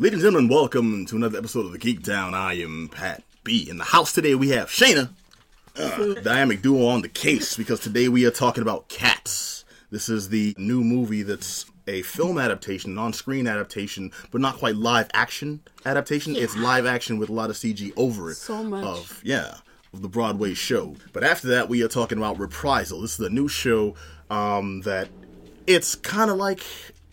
Ladies and gentlemen, welcome to another episode of the Geek Down. I am Pat B. In the house today, we have Shayna, uh, dynamic duo on the case, because today we are talking about Cats. This is the new movie that's a film adaptation, on-screen adaptation, but not quite live action adaptation. It's live action with a lot of CG over it. So much. Of, yeah, of the Broadway show. But after that, we are talking about Reprisal. This is a new show um, that it's kind of like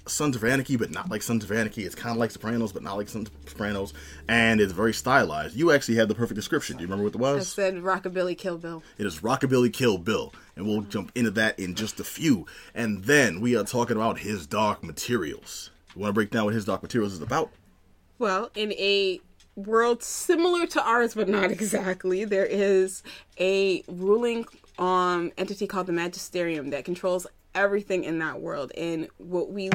Sons of Anarchy, but not like Sons of Anarchy. It's kind of like Sopranos, but not like Sons of Sopranos. And it's very stylized. You actually had the perfect description. Do you remember what it was? I said Rockabilly Kill Bill. It is Rockabilly Kill Bill. And we'll jump into that in just a few. And then we are talking about his Dark Materials. You want to break down what his Dark Materials is about? Well, in a world similar to ours, but not exactly, there is a ruling um, entity called the Magisterium that controls everything in that world. And what we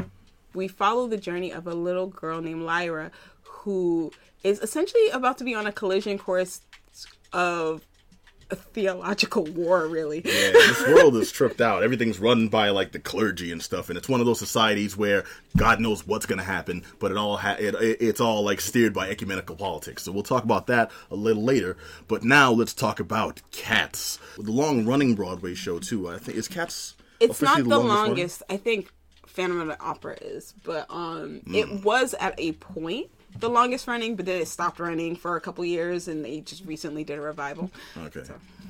we follow the journey of a little girl named Lyra, who is essentially about to be on a collision course of a theological war, really. Yeah, this world is tripped out. Everything's run by like the clergy and stuff, and it's one of those societies where God knows what's going to happen, but it all ha- it, it, it's all like steered by ecumenical politics. So we'll talk about that a little later. But now let's talk about Cats, the long running Broadway show too. I think is Cats. It's not the longest longest. I think Phantom of the Opera is, but um, Hmm. it was at a point the longest running, but then it stopped running for a couple years, and they just recently did a revival. Okay,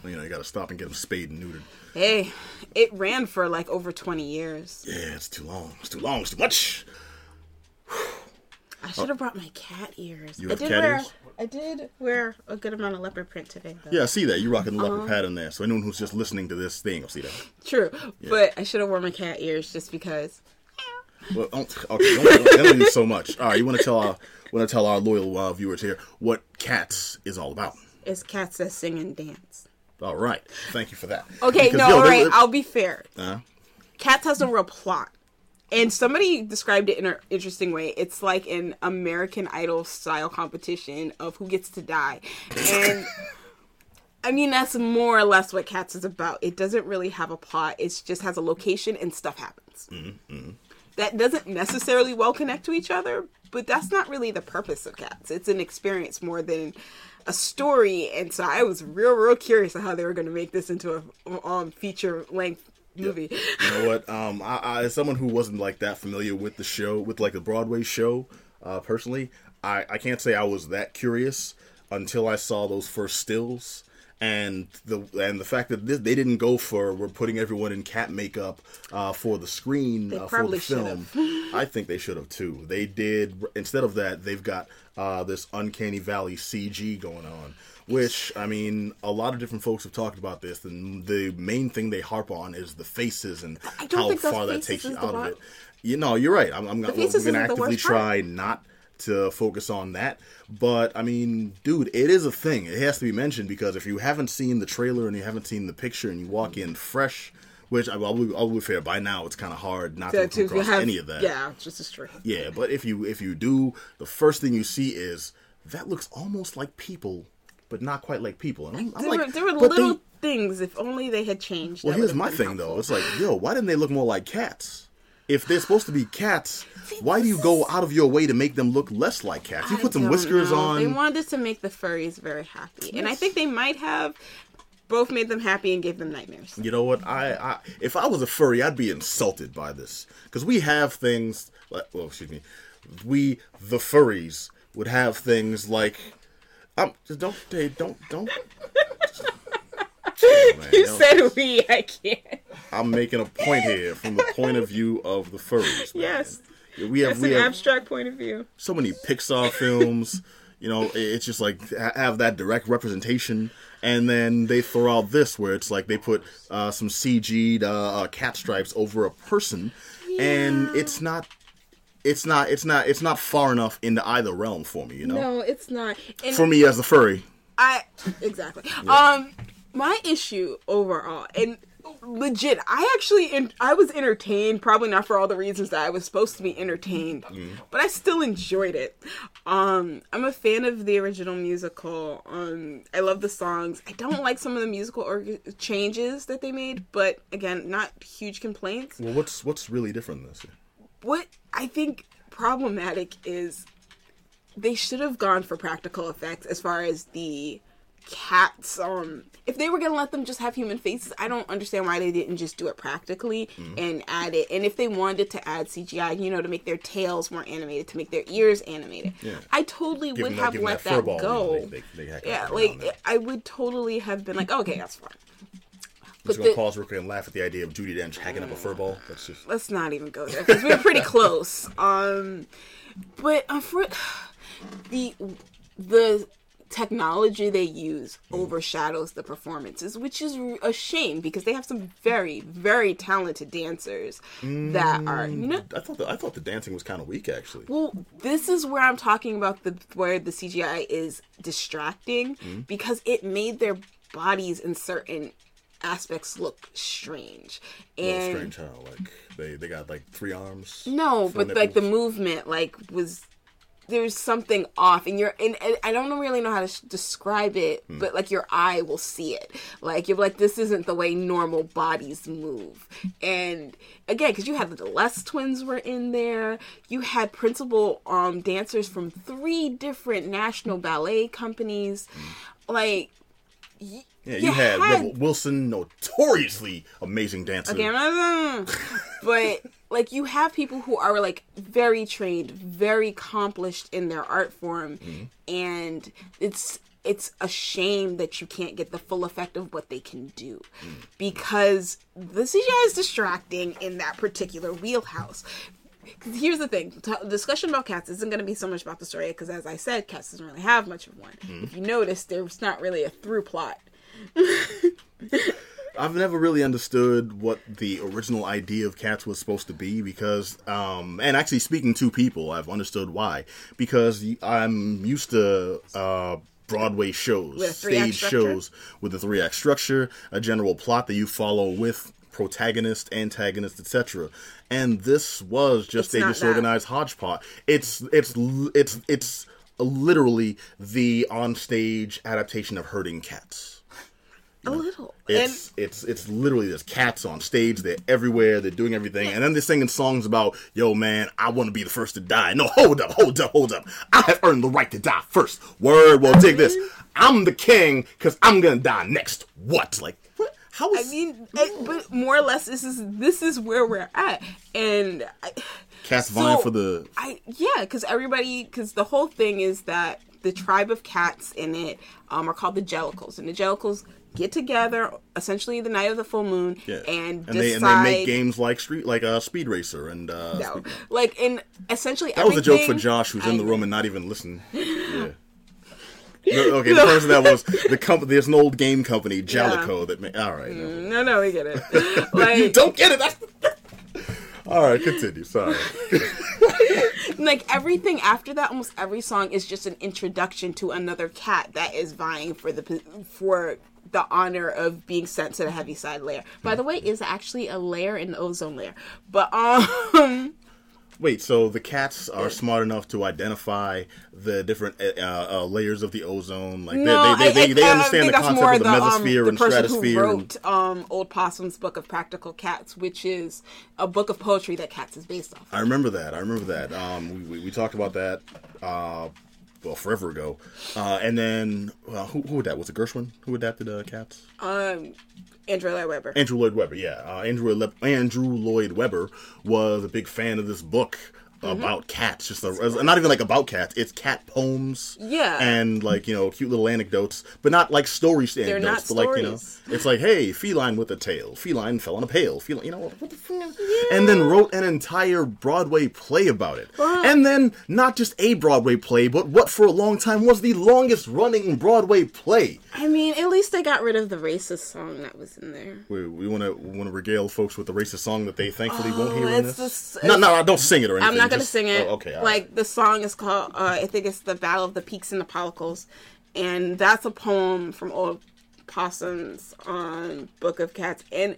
you know you got to stop and get them spayed and neutered. Hey, it ran for like over twenty years. Yeah, it's too long. It's too long. It's too much. I should have brought my cat ears. You I have did cat wear. ears? I did wear a good amount of leopard print today. Though. Yeah, I see that you're rocking the Uh-huh. leopard pattern there. So anyone who's just listening to this thing will see that. True, but I should have worn my cat ears just because. Well, don't, okay, don't, don't, do so much. All right, you want to tell our want to tell our loyal uh, viewers here what Cats is all about. It's cats that sing and dance. All right, thank you for that. Okay, Because, no, yo, all right. I'll be fair. uh, Cats has no real plot. And somebody described it in an interesting way. It's like an American Idol style competition of who gets to die. And I mean, that's more or less what Cats is about. It doesn't really have a plot, it just has a location and stuff happens. That doesn't necessarily well connect to each other, but that's not really the purpose of Cats. It's an experience more than a story. And so I was real, real curious how they were going to make this into a um, feature length movie. you know what? Um, I, I, as someone who wasn't like that familiar with the show, with like the Broadway show, uh, personally, I, I can't say I was that curious until I saw those first stills. And the and the fact that this, they didn't go for we're putting everyone in cat makeup uh, for the screen uh, for the film. I think they should have too. They did instead of that they've got uh, this uncanny valley CG going on, which I mean a lot of different folks have talked about this. And the main thing they harp on is the faces and how far that takes you out of it. You know, you're right. I'm, I'm we're going to actively part. try not to focus on that. But I mean, dude, it is a thing. It has to be mentioned because if you haven't seen the trailer and you haven't seen the picture and you walk in fresh, which I will be, I'll be fair, by now it's kind of hard not to, to come across have- any of that. Yeah, just as true. Yeah, but if you if you do, the first thing you see is that looks almost like people, but not quite like people. And I'm, I'm There, like, were, there were little they- things. If only they had changed. well, here's my thing though. It's like, yo, why didn't they look more like cats? If they're supposed to be cats, why do you go out of your way to make them look less like cats? You put some whiskers know. on. They wanted this to make the furries very happy, and I think they might have both made them happy and gave them nightmares. You know what? I, I if I was a furry, I'd be insulted by this because we have things. Like, well, excuse me, we the furries would have things like. Um, don't, hey, don't, don't. You said we. I can't. I'm making a point here from the point of view of the furries. man. Yes, we have that's we an have abstract point of view. so many Pixar films. You know, it's just like have that direct representation, and then they throw out this where it's like they put uh, some CG'd uh, uh, cat stripes over a person, and it's not. It's not. It's not. It's not far enough into either realm for me. You know, No, it's not. And for me as a furry. I exactly. Um, my issue overall, and legit, I actually, en- I was entertained. Probably not for all the reasons that I was supposed to be entertained, but I still enjoyed it. Um, I'm a fan of the original musical. Um, I love the songs. I don't like some of the musical org- changes that they made, but again, not huge complaints. Well, what's what's really different this year? What I think problematic is they should have gone for practical effects as far as the cats um if they were gonna let them just have human faces i don't understand why they didn't just do it practically Mm. and add it and if they wanted to add cgi you know to make their tails more animated to make their ears animated Yeah. i totally Give would that- have let that that, go they- they- they yeah like i would totally have been like okay that's fine I'm just gonna pause real quick and laugh at the idea of Judi Dench hacking up a fur ball. That's just let's not even go there because we're pretty close. Um, but uh, for the the technology they use overshadows the performances, which is a shame because they have some very very talented dancers that are you know. I thought the, I thought the dancing was kind of weak actually. Well, this is where I'm talking about the where the CGI is distracting Mm-hmm. because it made their bodies in certain aspects look strange. And strange how like they they got like three arms. No, but like the movement, like was there's something off, and you're and, and I don't really know how to sh- describe it, Hmm. but like your eye will see it. Like you're like, this isn't the way normal bodies move. And again, because you had the Les twins were in there, you had principal um dancers from three different national ballet companies, like. y- Yeah, you, had, Rebel Wilson, notoriously amazing dancer. Okay, but like you have people who are like very trained, very accomplished in their art form, mm-hmm. and it's it's a shame that you can't get the full effect of what they can do mm-hmm. because the CGI is distracting in that particular wheelhouse Here's the thing: t- discussion about cats isn't going to be so much about the story because, as I said, cats doesn't really have much of one. If mm-hmm. you notice, there's not really a through plot. I've never really understood what the original idea of cats was supposed to be because, um, and actually speaking to people, I've understood why. Because I'm used to uh, Broadway shows, With a three-act stage shows with a three act structure, a general plot that you follow with protagonist, antagonist, etc. And this was just It's a disorganized hodgepodge. It's it's it's it's literally the onstage adaptation of Herding Cats. A little, and It's it's it's literally there's cats on stage. They're everywhere. They're doing everything, and then they're singing songs about, "Yo, man, I want to be the first to die." No, hold up, hold up, hold up. I have earned the right to die first. Word. Well, dig this. I'm the king because I'm gonna die next. What? Like what? How I mean, it, but more or less, this is this is where we're at, and I, cats so, vying for the? I yeah, because everybody, because the whole thing is that the tribe of cats in it um, are called the Jellicles, and the Jellicles get together essentially the night of the full moon Yeah. and, and they decide. and they make games like street like uh, Speed Racer and uh, no, Speed- like and essentially that was a joke for Josh, who's in the room and not even listening. Yeah. No, okay, the person that was the company. There's an old game company, Jaleco, that made. All right, no. No, no, we get it. you Like, don't get it. That's... All right, continue. Sorry. like everything after that almost every song is just an introduction to another cat that is vying for the for the honor of being sent to the Heaviside layer by the way is actually a layer in the ozone layer but um Wait, so the cats are smart enough to identify the different uh, uh, layers of the ozone? Like no they, they, they, I, they I, I understand the concept of the, the, um, mesosphere the and person stratosphere. who and- wrote um old possum's book of practical cats which is a book of poetry that cats is based off I remember that. I remember that. Um, we, we, we talked about that. Uh, well, forever ago. Uh, and then well, who who that was it? Gershwin who adapted uh, Cats? um andrew lloyd webber Andrew Lloyd Webber, yeah. Uh, Andrew Le- Andrew Lloyd Webber was a big fan of this book Mm-hmm. about cats. Just a, not even like about cats. It's cat poems. Yeah. and like you know, cute little anecdotes, but not like story They're not anecdotes. But like you know, it's like hey, feline with a tail. Feline fell on a pail. Feline, you know what the fuck? And then wrote an entire Broadway play about it. And then not just a Broadway play, but what for a long time was the longest running Broadway play. i mean at least they got rid of the racist song that was in there We, we want to want to regale folks with the racist song that they thankfully won't hear in Oh, this. the no, no, don't sing it or anything. I'm not gonna just- sing it. Oh, okay, all right. like the song is called. Uh, I think it's the Battle of the Pekes and the Pollicles, and that's a poem from Old Possum's on Book of Cats, and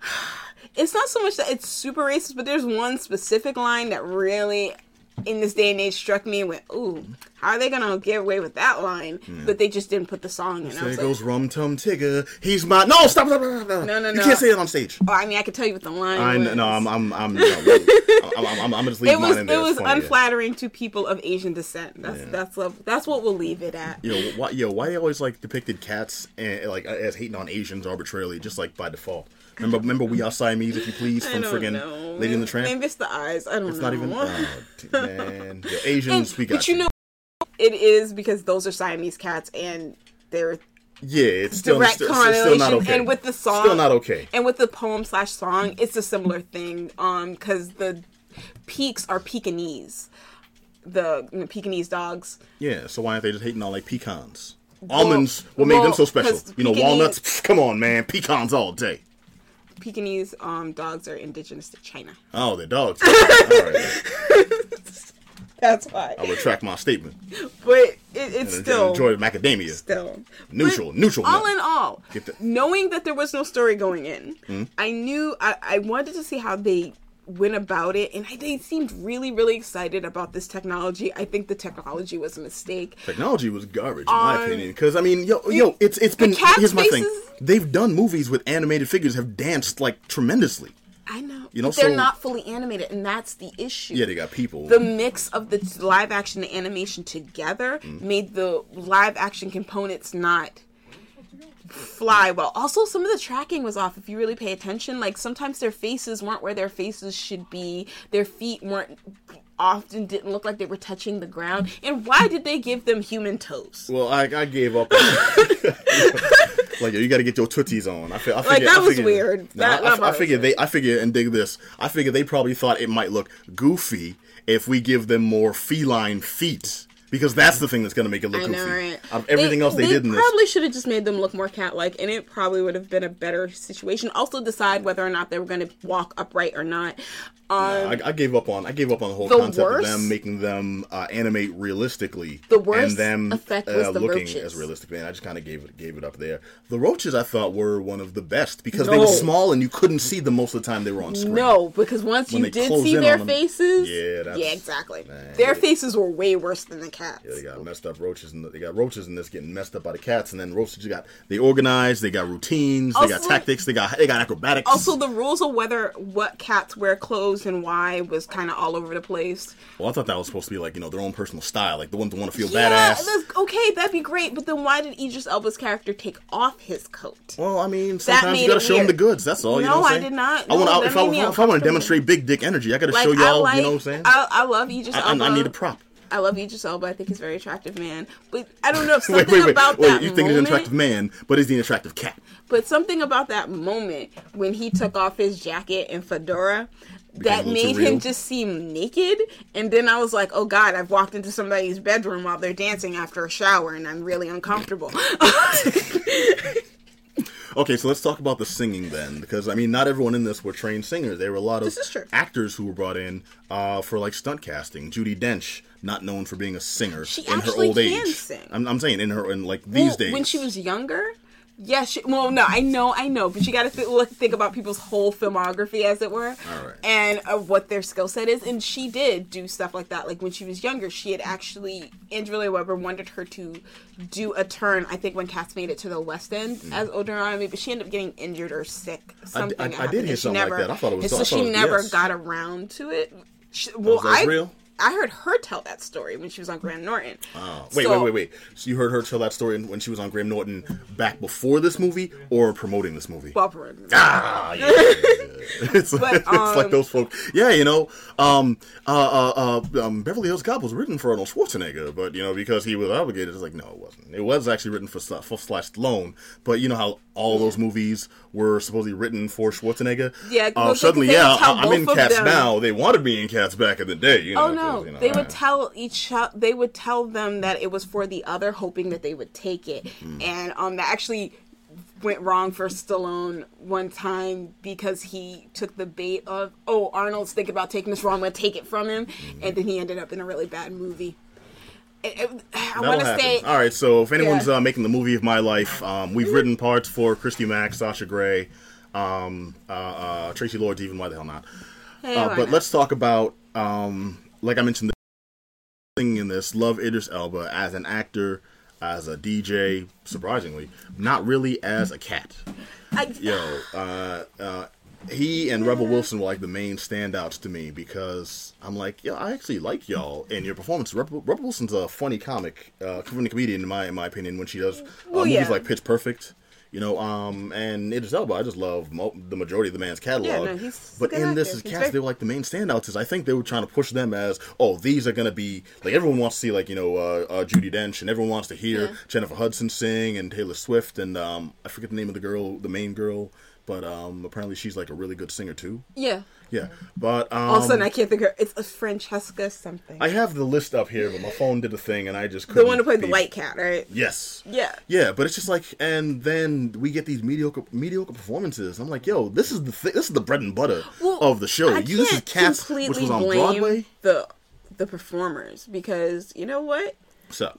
it's not so much that it's super racist, but there's one specific line that really in this day and age struck me and went, "Ooh, how are they gonna get away with that line?" But they just didn't put the song in. There was goes Rum Tum Tigger. He's my no. Stop! Stop! stop, stop. No, no, You can't say that on stage. oh, I mean, I could tell you what the line. I was. no, I'm I'm I'm no, I'm, I'm, I'm, I'm just leave It was mine in there. it was yeah. unflattering to people of Asian descent. That's that's love, that's what we'll leave it at. Yo, why, yo, why they always like depicted cats and like as hating on Asians arbitrarily, just like by default? Remember, remember, we are Siamese, if you please, from friggin' know. Lady in the Tramp. Maybe it's the eyes. I don't It's know. It's not even. Oh, man, yo, Asians, And- we got but you know, it is because those are Siamese cats, and they're Yeah, it's still, direct still, correlation. still not okay. And with the song, still not okay. And with the poem slash song, it's a similar thing. Um, because the Pekes are Pekingese, the you know, Pekingese dogs. Yeah, so why aren't they just hating on like pecans? Almonds, what made well, them so special? You know, Pekingese- walnuts. pff, come on, man, pecans all day. Pekingese um dogs are indigenous to China. Oh, they're dogs. right, That's why. I retract my statement. But it, it's And still enjoy the macadamia. still Neutral, But neutral All nut. in all, the- knowing that there was no story going in, Hmm? I knew I, I wanted to see how they went about it, and they seemed really, really excited about this technology. I think the technology was a mistake. Technology was garbage, in my Um, opinion. Because I mean, yo, yo, it's it's been. Here's my thing. They've done movies with animated figures have danced like tremendously. I know, You know, they're so- not fully animated, and that's the issue. Yeah, they got people. the mix of the live action and animation together Mm. made the live action components not fly well. Also, some of the tracking was off if you really pay attention. Like sometimes their faces weren't where their faces should be. Their feet weren't often didn't look like they were touching the ground. And why did they give them human toes? well, I, I gave up. like, yo, you got to get your tootsies on. I, fi- I Like, figure, that I was figured- weird. Nah, That- I, that I, part figure they. I figure and dig this. I figure they probably thought it might look goofy if we give them more feline feet. Because that's the thing that's going to make it look I goofy. know, right? Out of everything else they, did in this. probably should have just made them look more cat-like, and it probably would have been a better situation. Also, decide whether or not they were going to walk upright or not. Um, I, I gave up on I gave up on the whole The concept worst- of them making them uh, animate realistically. The worst and them effect was uh, the looking roaches. as realistic. Man, I just kind of gave it gave it up there. The roaches I thought were one of the best because they were small and you couldn't see them most of the time they were on screen. No, because once When you did see their them- faces, Yeah, yeah, exactly. Man, their yeah. faces were way worse than the cats. They got messed up roaches and they got roaches in this getting messed up by the cats and then roaches you got they organized, they got routines, they got tactics, they got they got acrobatics. Also, the rules of whether what cats wear clothes and why was kind of all over the place. well, I thought that was supposed to be like you know their own personal style, like the ones that want to feel Yeah, badass. that's, okay, that'd be great. But then why did Idris Elba's character take off his coat? Well, I mean, sometimes you gotta show them the goods. That's all. You know No, what I'm I did not. I want No, to. If I, I want to demonstrate big dick energy, I gotta Like show y'all. Like, you know what I'm saying? I, I love Idris I, Elba. I need a prop. I love Idris Elba. I think he's a very attractive man. But I don't know Wait, something wait, wait, about wait. that You think he's an attractive man, but is he an attractive cat? But something about that moment when he took off his jacket and fedora that made him just seem naked. And then I was like, oh God, I've walked into somebody's bedroom while they're dancing after a shower and I'm really uncomfortable. Okay, so let's talk about the singing then, because I mean, not everyone in this were trained singers. There were a lot of This is true. actors who were brought in uh, for like stunt casting. Judi Dench, not known for being a singer She in her old can age. sing. I'm, I'm saying in her in like these Well, days. When she was younger, yeah, well, no, I know, I know, but you got to th- think about people's whole filmography, as it were, All right. and uh, what their skill set is. And she did do stuff like that. Like when she was younger, she had actually Angela Weber wanted her to do a turn. I think when Cats made it to the West End as Older Army, but she ended up getting injured or sick. Something Mm. I did hear something like never, that. I thought it was- so she was- never yes. got around to it. She, well, that's I real? I heard her tell that story when she was on Graham Norton. Oh, wait, So- wait, wait, wait. So you heard her tell that story when she was on Graham Norton back before this movie or promoting this movie? Well, for- Ah, yeah. it's, like, it's um, like those folks. Yeah, you know, um, uh, uh, uh, um, Beverly Hills Cop was written for Arnold Schwarzenegger, but you know because he was obligated, it's like no, it wasn't. It was actually written for for Slash Stallone, but you know how all those movies were supposedly written for Schwarzenegger. Yeah, uh, well, suddenly, yeah, I, am in Cats them- now. They wanted me in Cats back in the day. You know, Oh no, you know, they would tell each they would tell them that it was for the other, hoping that they would take it, Hmm. and um, that actually went wrong for Stallone one time because he took the bait of oh Arnold's thinking about taking this wrong, I'm gonna take it from him, Hmm. and then he ended up in a really bad movie. It- it- I want to say All right, so if anyone's Yeah. uh, making the movie of my life, um, we've written parts for Christy Mack, Sasha Grey, um, uh, uh, Traci Lords, even why the hell not? Hey, Uh, but not? let's talk about, um, like I mentioned. saying this. Love Idris Elba as an actor, as a DJ. Surprisingly, not really as a cat. I, Yo, uh, uh, he and Rebel Wilson were like the main standouts to me because I'm like, yo, I actually like y'all and your performance. Rebel, Rebel Wilson's a funny comic, uh, funny comedian in my in my opinion when she does uh, Well, movies yeah. like Pitch Perfect. You know, um, and Idris Elba, I just love mo- the majority of the man's catalog. Yeah, no, but in this is cast, very- they were like the main standouts. Is I think they were trying to push them as, oh, these are gonna be like everyone wants to see like you know uh, uh, Judi Dench, and everyone wants to hear Yeah. Jennifer Hudson sing and Taylor Swift, and um, I forget the name of the girl, the main girl, but um, apparently she's like a really good singer too. yeah. Yeah, but um, All of a sudden, I can't think of it's a Francesca something. I have the list up here, but my phone did a thing, and I just the couldn't one who played the white cat, right? Yes. Yeah. Yeah, but it's just like, and then we get these mediocre mediocre performances. I'm like, yo, this is the thi- this is the bread and butter Well, of the show. I You, this is can't which completely was on blame Broadway. the the performers because you know what So,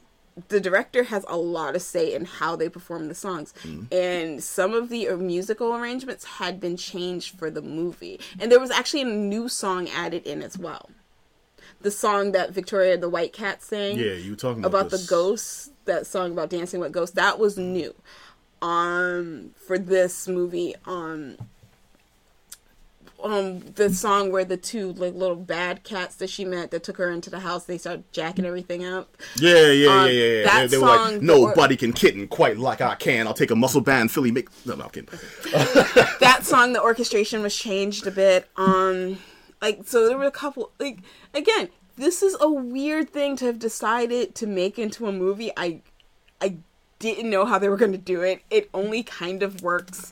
the director has a lot of say in how they perform the songs. Mm-hmm. and some of the uh, musical arrangements had been changed for the movie. And there was actually a new song added in as well. The song that victoria the white cat sang yeah, you were talking about, about the ghosts that song about dancing with ghosts that was new um for this movie um um the song where the two like little bad cats that she met that took her into the house they start jacking everything up Yeah, yeah, Um, yeah, yeah. yeah. that They, they were song, like, nobody can kitten quite like I can. I'll take a muscle band, Philly make. No, no, I'm kidding. that song the orchestration was changed a bit um like so there were a couple like again this is a weird thing to have decided to make into a movie i i didn't know how they were going to do it it only kind of works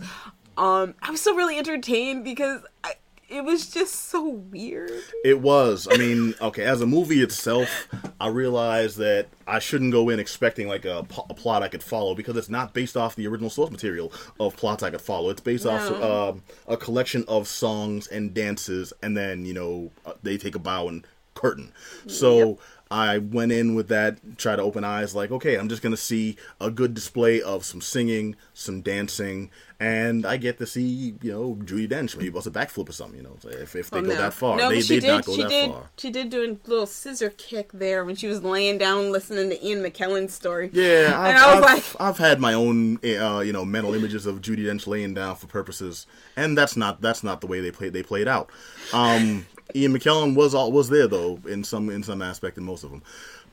um i was still really entertained because I, it was just so weird It was. I mean, okay, as a movie itself, I realized that I shouldn't go in expecting like a, a plot I could follow because it's not based off the original source material of plots I could follow. It's based off No. um, a collection of songs and dances, and then you know uh, they take a bow and curtain. So. I went in with that, try to open eyes, like, okay, I'm just gonna see a good display of some singing, some dancing, and I get to see, you know, Judi Dench maybe bust a backflip or something, you know, if, if they Oh, go no. that far. No, they she did, go she that did. far. She did do a little scissor kick there when she was laying down listening to Ian McKellen's story. Yeah, I've, and I was I've, like, I've had my own, uh, you know, mental images of Judi Dench laying down for purposes, and that's not that's not the way they played they played out. Um, Ian McKellen was all was there though in some in some aspect in most of them,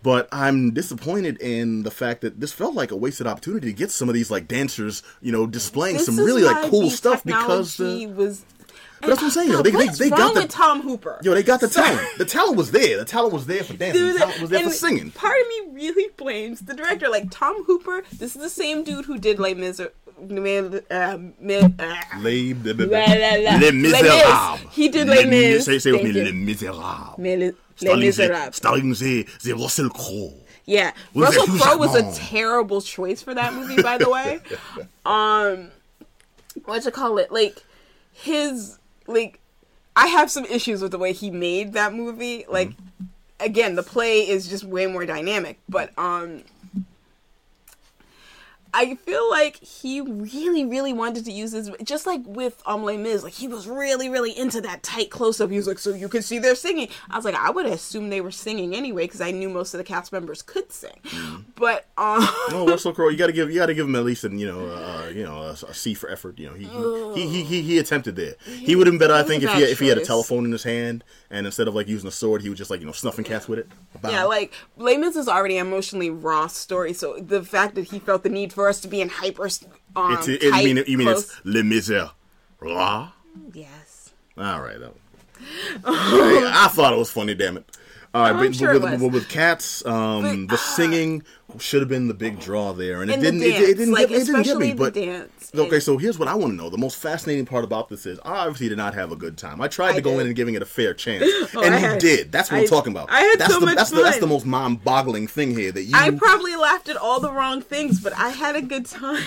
but I'm disappointed in the fact that this felt like a wasted opportunity to get some of these like dancers, you know, displaying this some really like cool stuff because uh, technology the, was. but that's what I'm saying. Know, they, they, they got the with Tom Hooper? yo, they got the So- talent. The talent was there. The talent was there for dancing. The talent was there for singing. Part of me really blames the director. Like Tom Hooper, this is the same dude who did like Les Miserables. Uh, uh, Les, les, La, la, la. les Les Miserables. He did Les Mis. Say, say with me. Les Miserables. Mi- Les Starring the, Miserables. starring the, the Russell Crowe. Yeah, With Russell Crowe was a terrible choice for that movie, by the way. um, what you call it? Like his like, I have some issues with the way he made that movie. Like, again, the play is just way more dynamic, but um. I feel like he really, really wanted to use this, just like with um Les Mis. Like he was really, really into that tight close up. He was like, so you can see they're singing. I was like, I would assume they were singing anyway because I knew most of the cast members could sing. But um, No, Russell Crowe. You got to give you got to give him at least an you know uh, you know a, a C for effort. You know he he, he he he attempted there. He would have been better, I think, if he bad if he had a telephone in his hand and instead of like using a sword, he was just like you know snuffing cats with it. Yeah, like Les Mis is already an emotionally raw story, so the fact that he felt the need for us to be in hyper, um, it's it, tight, you mean you mean close- it's Les Miserables. yes. All right. that- I, I thought it was funny. Damn it. All right, I'm but, sure but it with, but with cats, um, the singing should have been the big draw there, and it And didn't. it, it didn't. like get, it didn't get me. the But dance. okay, so here's what I want to know: the most fascinating part about this is I obviously did not have a good time. I tried I to go did. in and giving it a fair chance, Oh, and I you had- did. That's what I- I'm talking about. I had that's so the, much that's the that's the most mind-boggling thing here. That you I probably laughed at all the wrong things, but I had a good time.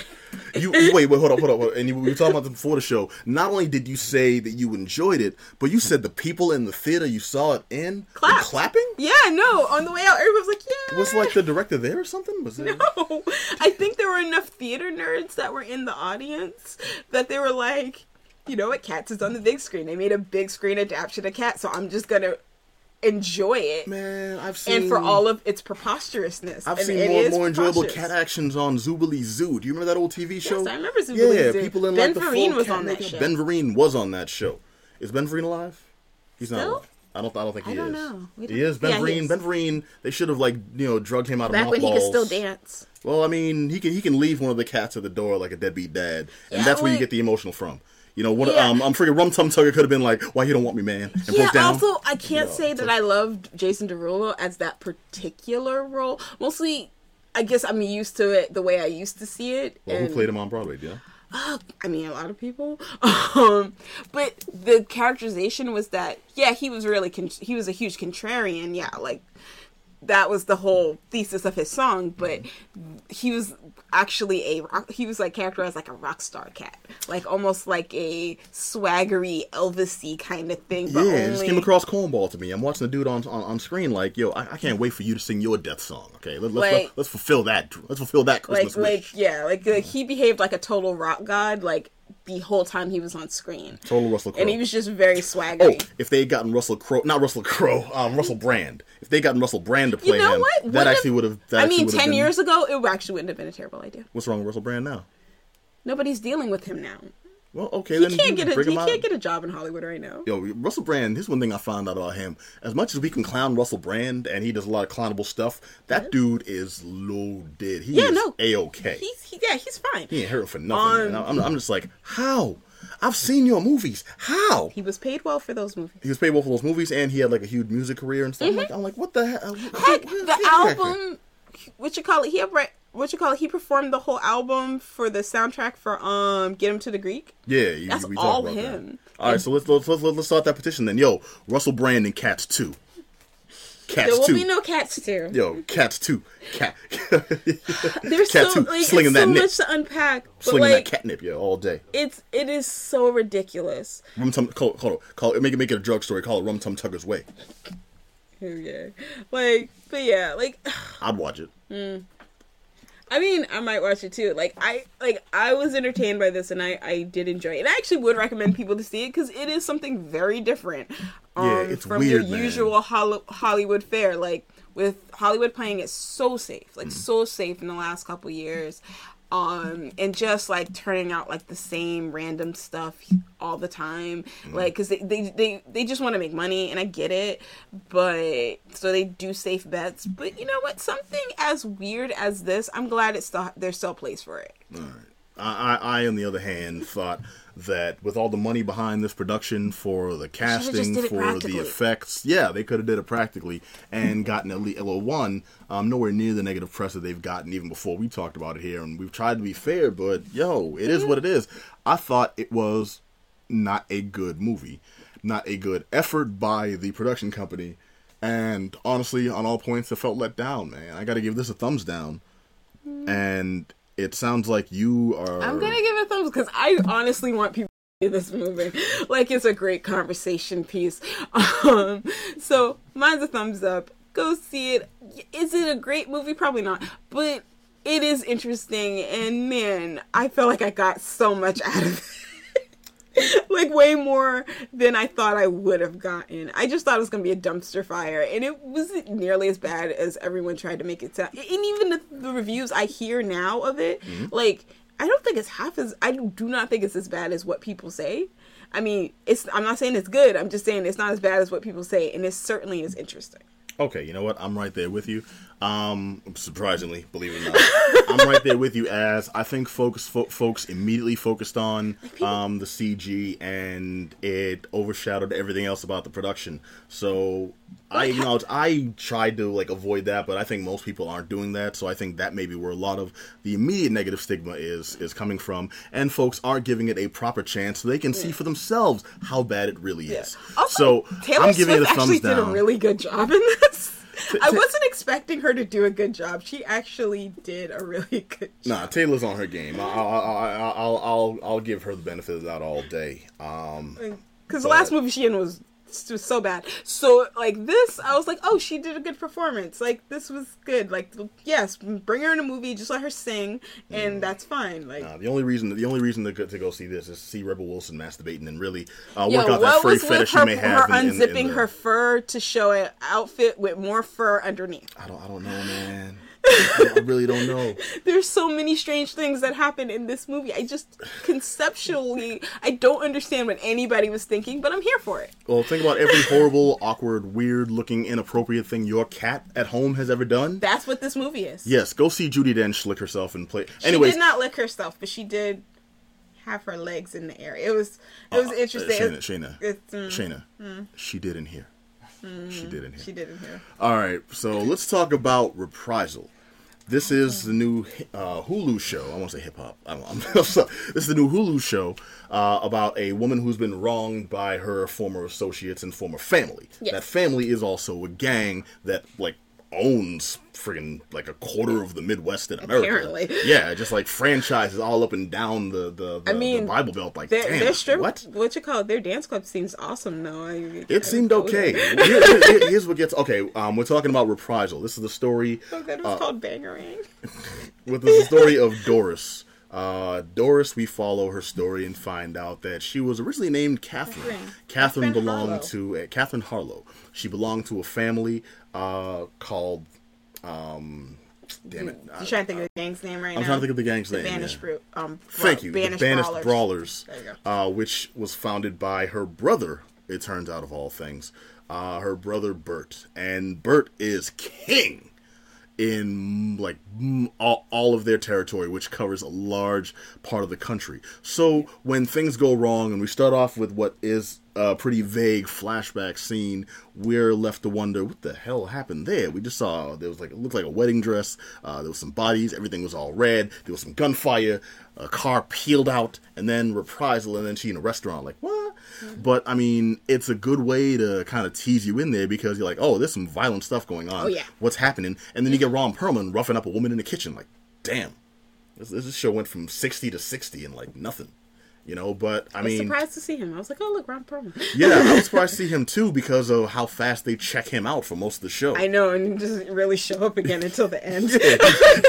You wait, wait, hold up, hold up. And you, we were talking about this before the show. Not only did you say that you enjoyed it, but you said the people in the theater you saw it in were clapping. Yeah, no. On the way out, everybody was like, "Yeah." Was like the director there or something? Was it? no. I think there were enough theater nerds that were in the audience that they were like, you know what, Cats is on the big screen. They made a big screen adaptation of Cats, so I'm just gonna enjoy it. Man, I've seen and for all of its preposterousness. I've And seen it more, more enjoyable cat actions on Zoobilee Zoo. Do you remember that old TV show? I remember Zoobilee yeah, Zoo. people in Ben like the Vereen full was cat on that show. Ben Vereen was on that show. Is Ben Vereen alive? He's not Still? alive. I don't. I don't think he I don't is. know. He is Ben Yeah, Vereen. Ben Vereen. They should have like you know drugged him out of Back when he could still dance. Well, I mean, he can he can leave one of the cats at the door like a deadbeat dad, and Yeah, that's where you get the emotional from. You know, what Yeah. um, I'm freaking Rum Tum Tugger could have been like, "Why you don't want me, man?" And Yeah, also, I can't No, say that like- I loved Jason Derulo as that particular role. Mostly, I guess I'm used to it the way I used to see it. well, and, who played him on Broadway? Yeah. I mean, a lot of people. Um, but the characterization was that, yeah, he was really, con- he was a huge contrarian. Yeah, like, that was the whole thesis of his song, but he was actually a rock, he was like characterized like a rock star cat, like almost like a swaggery Elvisy kind of thing. But Yeah, it just came across cornball to me. I'm watching the dude on on, on screen like, yo, I, I can't wait for you to sing your death song. Okay, Let, let's Like- let, us fulfill that. Let's fulfill that like Christmas like wish. yeah, like, like he behaved like a total rock god, like the whole time he was on screen, Total Russell Crowe. and he was just very Oh, if they had gotten Russell Crowe, not Russell Crowe, um, Russell Brand. If they gotten Russell Brand to play You know him, what? that actually would have. I mean, ten years ago, it actually wouldn't have been a terrible idea. What's wrong with Russell Brand now? Nobody's dealing with him now. Well, okay, He then can't get a he can't get a job in Hollywood right now. Yo, Russell Brand. Here's one thing I found out about him. As much as we can clown Russell Brand, and he does a lot of clownable stuff, that dude is loaded. He Yeah, is no. a okay. He's he, yeah, he's fine. He ain't hurting for nothing. Um. I'm, I'm just like, how? I've seen your movies. How? He was paid well for those movies. He was paid well for those movies, and he had like a huge music career and stuff. I'm, like, I'm like, what the hell? Mm-hmm. Heck, the album, what you call it? He re- what you call it? He performed the whole album for the soundtrack for um Get Him to the Greek. Yeah, you, That's we all him. That. All right, so let's, let's let's let's start that petition then. Yo, Russell Brand and Cats two. Cats There will two. be no cats too. Yo, Cats two. Cat. There's so two, like slinging that so nip. much to unpack, but Slinging like that catnip, yo, all day. it's it is so ridiculous. Rum tum, call, call, call it, make it make it a drug story. Call it Rum Tum Tugger's Way. Yeah, like but yeah, like I'd watch it. I mean, I might watch it too. Like I like I was entertained by this, and I I did enjoy it. And I actually would recommend people to see it because it is something very different. Um, Yeah, it's from weird, your man. usual Hol- Hollywood fare. Like with Hollywood playing it so safe, Mm. like so safe in the last couple years. Um, and just like turning out like the same random stuff all the time, Mm. like because they, they they they just want to make money, and I get it, but so they do safe bets. But you know what? Something as weird as this, I'm glad it's still there's still a place for it. I, I, I, on the other hand, thought that with all the money behind this production for the casting, for the effects, yeah, they could have did it practically and gotten at least well, one, um, nowhere near the negative press that they've gotten even before we talked about it here, and we've tried to be fair, but yo, it is what it is. I thought it was not a good movie, not a good effort by the production company, and honestly, on all points, I felt let down. Man, I got to give this a thumbs down, and. It sounds like you are. I'm gonna give it a thumbs because I honestly want people to see this movie. Like it's a great conversation piece. Um, so mine's a thumbs up. Go see it. Is it a great movie? Probably not, but it is interesting. And man, I feel like I got so much out of it. like way more than I thought I would have gotten. I just thought it was gonna be a dumpster fire, and it wasn't nearly as bad as everyone tried to make it sound. And even the, the reviews I hear now of it, mm-hmm. like I don't think it's half as. I do not think it's as bad as what people say. I mean, it's. I'm not saying it's good. I'm just saying it's not as bad as what people say, and it certainly is interesting. Okay, you know what? I'm right there with you. Um, surprisingly, believe it or not, I'm right there with you. As I think folks, fo- folks immediately focused on um, the CG, and it overshadowed everything else about the production. So I acknowledge I tried to like avoid that, but I think most people aren't doing that. So I think that may be where a lot of the immediate negative stigma is is coming from, and folks aren't giving it a proper chance so they can see for themselves how bad it really is. Also, so Taylor I'm giving Swift it a thumbs actually down. did a really good job in this. I wasn't expecting her to do a good job. She actually did a really good job. Nah, Taylor's on her game. I'll, I'll, I'll, I'll, I'll, I'll give her the benefit of that all day. Um, Because the last movie she in was It was so bad. So like this, I was like, oh, she did a good performance. Like this was good. Like yes, bring her in a movie, just let her sing, and that's fine. Like Uh, the only reason the only reason to go, to go see this is to see Rebel Wilson masturbating and really uh, Yo, work out that furry fetish her, she may have. her in- in- in unzipping the- her fur to show an outfit with more fur underneath? I don't. I don't know, man. I really don't know. There's so many strange things that happen in this movie. I just conceptually, I don't understand what anybody was thinking, but I'm here for it. Well, think about every horrible, awkward, weird-looking, inappropriate thing your cat at home has ever done. That's what this movie is. Yes, go see Judi Dench lick herself and play. Anyway. She did not lick herself, but she did have her legs in the air. It was it was uh, interesting. Shayna, Shayna, It's, mm, Shayna, she did in here. She did in here. she didn't hear. All right, so let's talk about Reprisal. This is the new uh, Hulu show. I want to say hip hop. I don't know. this is the new Hulu show uh, about a woman who's been wronged by her former associates and former family. Yes. That family is also a gang that like owns friggin' like a quarter of the Midwest in America. Apparently. yeah, just like franchises all up and down the the, the, I mean, the Bible Belt. Like, Their, damn, their strip, what? what you call it? Their dance club seems awesome, though. I, It seemed okay. Here- here- here's what gets okay. Um, we're talking about reprisal. This is the story. Oh, that uh, was called Bangerang. With the story of Doris. Uh, Doris, we follow her story and find out that she was originally named Catherine. Catherine. Catherine, Catherine belonged Harlow. to uh, Catherine Harlow. She belonged to a family uh, called. Um, damn it! I'm trying to think of the gang's name right now. I'm now. trying to think of the gang's the name. Banished yeah. Um, Thank you. Banished, the Banished Brawlers. Brawlers, There you Uh, which was founded by her brother. It turns out, of all things, uh, her brother Bert, and Bert is king in like all, all of their territory, which covers a large part of the country. So when things go wrong, and we start off with what is a pretty vague flashback scene, we're left to wonder what the hell happened there. We just saw there was like it looked like a wedding dress. Uh, there was some bodies. Everything was all red. There was some gunfire. A car peeled out, and then reprisal, and then she in a restaurant. Like what? Mm-hmm. But I mean, it's a good way to kind of tease you in there because you're like, oh, there's some violent stuff going on. Oh, yeah. What's happening? And then you get Ron Perlman roughing up a woman in the kitchen. Like, damn, this, this show went from sixty to sixty in like nothing. You know, but I I was mean, surprised to see him. I was like, oh, look, Ron Perlman. yeah, I was surprised to see him too because of how fast they check him out for most of the show. I know, and he doesn't really show up again until the end. yeah,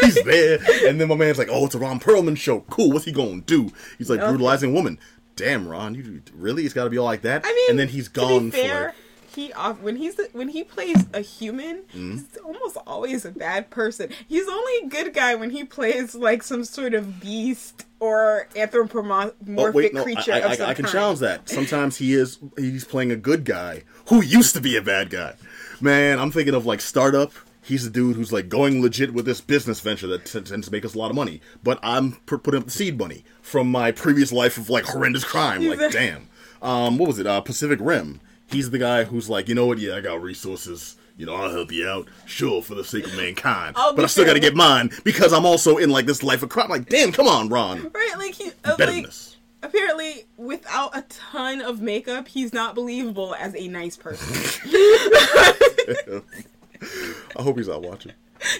He's there, and then my man's like, "Oh, it's a Ron Perlman show. Cool. What's he gonna do?" He's like Okay. brutalizing a woman. Damn, Ron, you really? It's got to be all like that. I mean, and then he's gone be for fair, like, he off when he's when he plays a human, Mm-hmm. he's almost always a bad person. He's only a good guy when he plays like some sort of beast or anthropomorphic Oh wait, no, creature I, of I, I can challenge that. Sometimes he is he's playing a good guy who used to be a bad guy. Man, I'm thinking of like startup. He's a dude who's like going legit with this business venture that t- tends to make us a lot of money. But I'm p- putting up the seed money from my previous life of like horrendous crime. Like, damn. Um, what was it? Uh, Pacific Rim. He's the guy who's like, you know what? Yeah, I got resources. You know, I'll help you out. Sure, for the sake of mankind. But I still got to get mine because I'm also in like this life of crime. Like, damn, come on, Ron. Right, like he uh, like, apparently without a ton of makeup, he's not believable as a nice person. I hope he's not watching.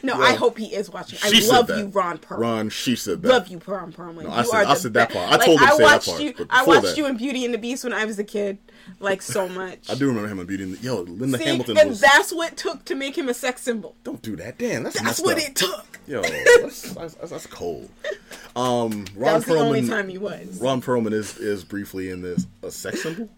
No, I hope he is watching. I She love you, Ron Perlman. Ron, she said that. Love you, Ron Perlman. I you said- I said that part. I like, told him to I say that watched part, you. I watched that- you in Beauty and the Beast when I was a kid, like so much. I do remember him in Beauty and the Yo, Linda See, Hamilton and was. that's what it took to make him a sex symbol. Don't do that. Damn, that's That's what up. it took. Yo, that's, that's, that's cold. Um, Ron That was the only time he was. Ron Perlman is is briefly in this a sex symbol.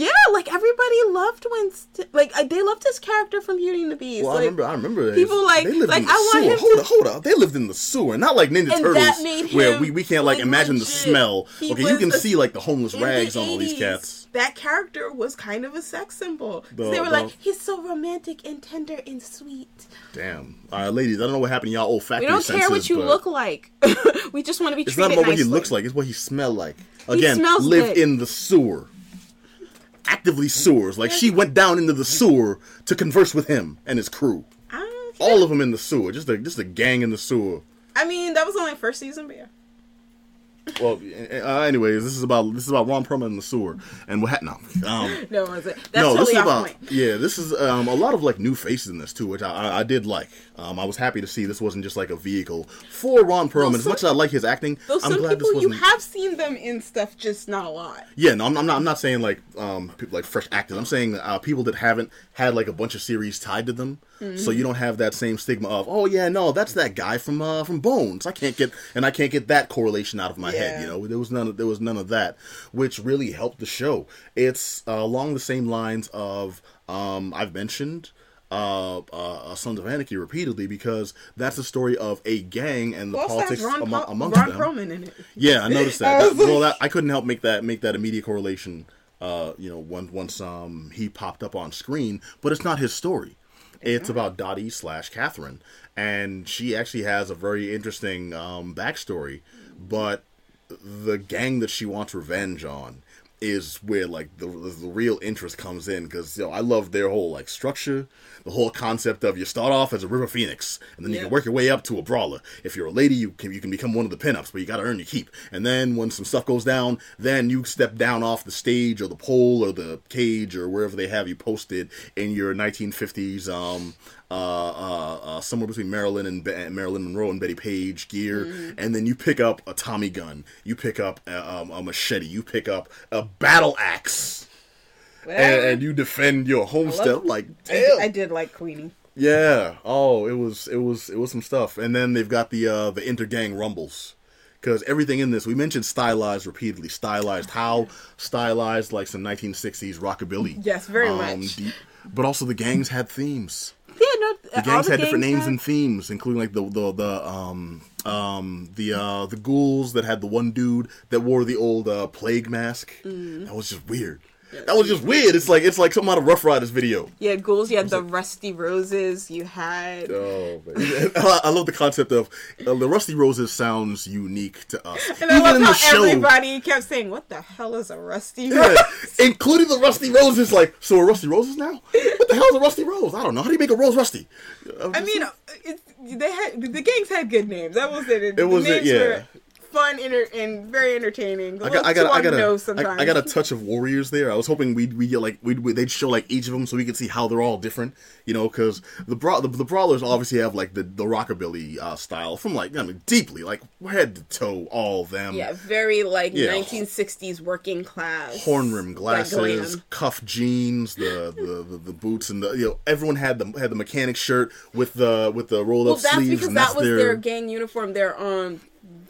Yeah, like everybody loved Winston. Like I- they loved his character from Beauty and the Beast. Well, like, I remember. I remember. people like- they lived like, in the I want sewer. him hold to- up, hold up. They lived in the sewer, not like Ninja And Turtles, where we, we can't like, imagine the smell. He okay, you can a- see like the homeless in the rags on all these cats. That character was kind of a sex symbol. The- they were the- like, he's so romantic and tender and sweet. Damn. All right, ladies, I don't know what happened to y'all old olfactory We don't senses. care what you but look like. we just want to be It's not about what he looks like; it's what he smell like. Again, live good. in the sewer, actively sewers. Like she went down into the sewer to converse with him and his crew. All of them in the sewer, just a just a gang in the sewer. I mean, that was only first season, but yeah. Well, uh, anyways, this is about this is about Ron Perlman in the sewer and what happened. No, um, No. That's no, totally this is about point. yeah. This is um, a lot of like new faces in this too, which I, I, I did like. Um, I was happy to see this wasn't just like a vehicle for Ron Perlman. as much as I like his acting, Though I'm some glad this people you wasn't. have seen them in stuff, just not a lot. Yeah, no, I'm, I'm not. I'm not saying like um people like fresh actors. I'm saying uh, people that haven't had like a bunch of series tied to them, Mm-hmm. so you don't have that same stigma of oh yeah no that's that guy from uh from Bones. I can't get and I can't get that correlation out of my head. You know, there was none. Of, there was none of that, which really helped the show. It's uh, along the same lines of um I've mentioned. Uh, uh, Sons of Anarchy repeatedly because that's the story of a gang and the Also politics Ron, amo- Pal- amongst Ron them. Perlman in it. Yeah, I noticed that. That- well, that I couldn't help make that make that immediate correlation. Uh, you know, once once um he popped up on screen, but it's not his story. It's about Dottie slash Catherine, and she actually has a very interesting um, backstory. But the gang that she wants revenge on is where like the the real interest comes in because you know I love their whole like structure, the whole concept of you start off as a River Phoenix and then you can work your way up to a brawler. If you're a lady, you can you can become one of the pinups, but you got to earn your keep. And then when some stuff goes down, then you step down off the stage or the pole or the cage or wherever they have you posted in your 1950s um uh, uh, uh, somewhere between Marilyn and Be- Marilyn Monroe and Bettie Page gear, Mm-hmm. and then you pick up a Tommy gun, you pick up a, um, a machete, you pick up a battle axe, and, and you defend your homestead. love- like, I, damn, did, I did like Queenie. yeah. Oh, it was it was it was some stuff. And then they've got the uh the intergang rumbles. Because everything in this, we mentioned stylized repeatedly. Stylized how? Stylized like some 1960s rockabilly. Um, Yes, very much. deep- but also the gangs had themes. Yeah, no, The gangs had different names and themes, including like the the the um um the uh the ghouls that had the one dude that wore the old uh plague mask. Mm. That was just weird. That was just weird. It's like it's like something out of Rough Riders video. Yeah, had ghouls. You had the Rusty Roses. You had. Oh, man. I I love the concept of uh, the Rusty Roses sounds unique to us. and I love how everybody kept saying, "What the hell is a Rusty Yeah, Rose?" including the Rusty Roses. Like, so are Rusty Roses now? What the hell is a Rusty Rose? I don't know. How do you make a rose rusty? I'm I just- mean, it's, they had the gangs had good names. That was it. It was the it, yeah. were fun inter- and very entertaining. I got, I got, I got, know a, sometimes. I, I got a touch of Warriors there. I was hoping we'd, we get like, we'd, we, they'd show like each of them so we could see how they're all different, you know, because the, bra- the the brawlers obviously have like the the rockabilly uh, style from like I mean deeply like head to toe all them. yeah, very like Yeah. 1960s working class horn rim glasses, glam. cuff jeans, the, the, the, the boots, and the you know everyone had the had the mechanic shirt with the with the rolled Well, up that's sleeves. because and that that's was their, their gang uniform. Their um,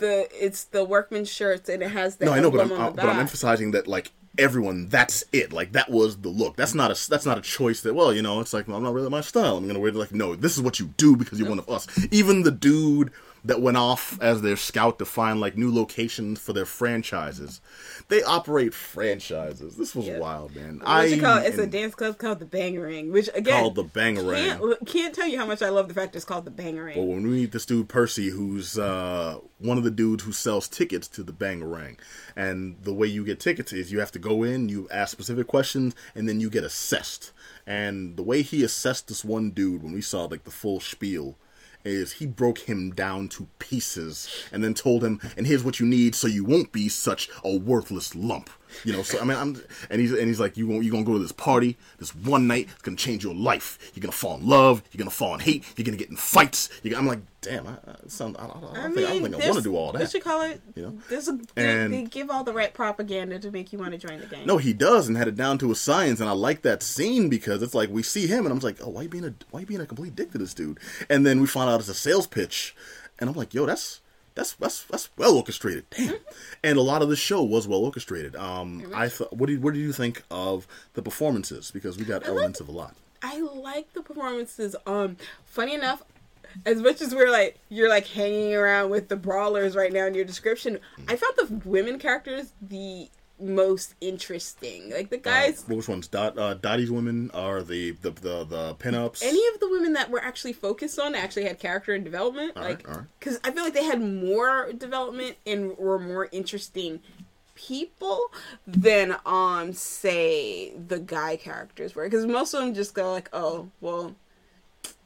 the it's the workman shirts and it has the no, I know, but I'm on uh, but I'm emphasizing that like everyone, that's it. Like that was the look. That's not a that's not a choice. That well, you know, it's like well, I'm not really my style. I'm gonna wear it like no, this is what you do because you're one of us. Even the dude that went off as their scout to find like new locations for their franchises. They operate franchises. This was Yeah. wild, man. Call it? It's a dance club called the Bangarang, which again called the Bangarang. can't, can't tell you how much I love the fact it's called the Bangarang. Well, when we meet this dude Percy, who's uh, one of the dudes who sells tickets to the Bangarang, and the way you get tickets is you have to go in, you ask specific questions, and then you get assessed. And the way he assessed this one dude when we saw like the full spiel is he broke him down to pieces and then told him, and here's what you need so you won't be such a worthless lump. You know, so I mean, I'm, and he's and he's like, you won't, you gonna go to this party, this one night, it's gonna change your life. You're gonna fall in love, you're gonna fall in hate, you're gonna get in fights. You're, I'm like, damn, I, I, sound, I, I, I, don't think, I don't think I want to do all that. What you call it? You know? there's a, they, And- they give all the right propaganda to make you want to join the gang. No, he does, and had it down to a science. And I like that scene because it's like we see him, and I'm like, oh, why you being a why you being a complete dick to this dude? And then we find out it's a sales pitch, and I'm like, yo, that's that's that's that's well orchestrated, damn. and a lot of the show was well orchestrated. Um, I thought, what did what did you think of the performances? Because we got elements of a lot. I like the performances. Um, funny enough, as much as we're like you're like hanging around with the brawlers right now in your description, I found the women characters the most interesting. Like the guys, Uh, which ones? Dot uh, Dottie's women are the the the, the pinups. any of the women that were actually focused on actually had character and development. All right, like, all right. because I feel like they had more development and were more interesting people than um say the guy characters were because most of them just go like oh well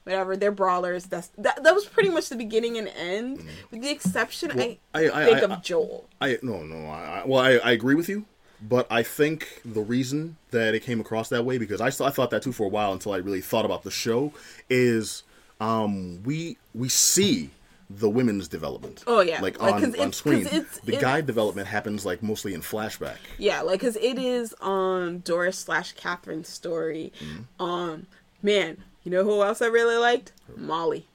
whatever. They're brawlers. That's that. That was pretty much the beginning and end, with the exception I, Mm. I- I- think I- of I- Joel. I no no. I, I- well, I, I agree with you, but I think the reason that it came across that way because I I thought that too for a while until I really thought about the show is um we we see the women's development. Oh, yeah. like, Like, on screen. the guy development happens like mostly in flashback. Yeah, like because it is um Doris slash Catherine's story. Mm-hmm. Um, man, you know who else I really liked? Molly.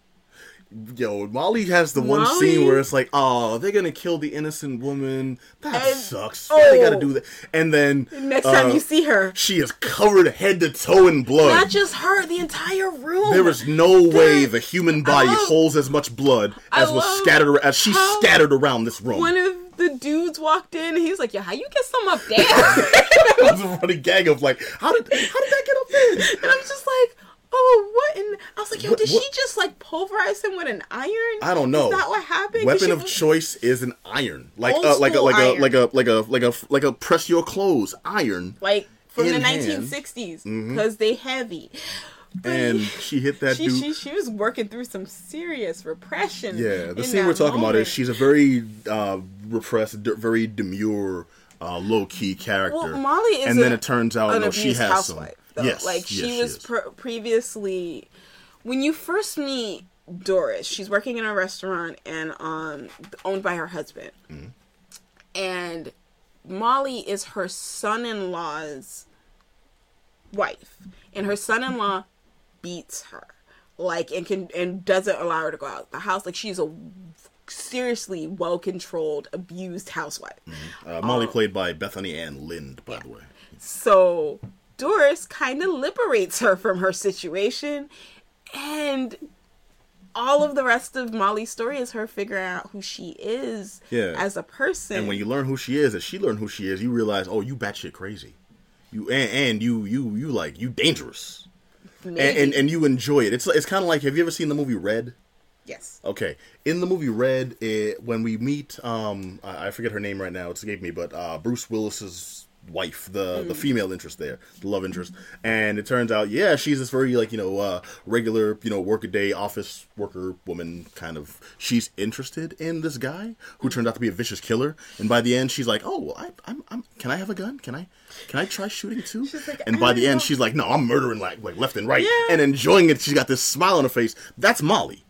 Yo, Molly has the one Molly- scene where it's like, oh, they're gonna kill the innocent woman. That And- sucks. Why they gotta oh. do that? And then Next time uh, you see her, she is covered head to toe in blood. not just her, the entire room. There is no way the human body love- holds as much blood as was scattered as she scattered around this room. one of the dudes walked in. He was like, "Yeah, how you get some up there?" it was a running gag of like, how did how did that get up there? and I'm just like, "Oh, what?" And I was like, "Yo, What- did what- she just like pulverize him with an iron?" I don't know. Is that what happened? Weapon of was- choice is an iron, like uh, like a like a like a like a like a like a press your clothes iron. like from the hand. 1960s because they heavy. But and she hit that she, dude. she she was working through some serious repression. yeah, the scene we're talking about is she's a very uh, repressed, very demure, uh, low key character. Well, Molly is and then it turns out no, she has housewife. some. Though. Yes, like she yes, was pr- previously. When you first meet Doris, she's working in a restaurant and um owned by her husband, Mm-hmm. and Molly is her son-in-law's wife, and her son-in-law beats her, like and can and doesn't allow her to go out the house. Like she's a seriously well-controlled, abused housewife. Uh, Molly played by Bethany Ann Lind, by the way. So Doris kind of liberates her from her situation, and all of the rest of Molly's story is her figuring out who she is Yeah. as a person. And when you learn who she is, as she learned who she is, you realize, oh, you batshit crazy. You and, and you you you like you dangerous. And, and and you enjoy it. It's it's kind of like have you ever seen the movie Red? yes, Okay, in the movie Red, it, when we meet, um, I, I forget her name right now. It's escaped me, but uh, Bruce Willis's wife, the the female interest there, the love interest, and it turns out, yeah, she's this very like you know uh, regular you know workaday office worker woman kind of. She's interested in this guy who turns out to be a vicious killer, and by the end, she's like, oh, well, I, I'm, I'm, can I have a gun? Can I? Can I try shooting too? like, and by the don't end, she's like, "No, I'm murdering like like left and right, Yeah. and enjoying it." She's got this smile on her face. That's Molly.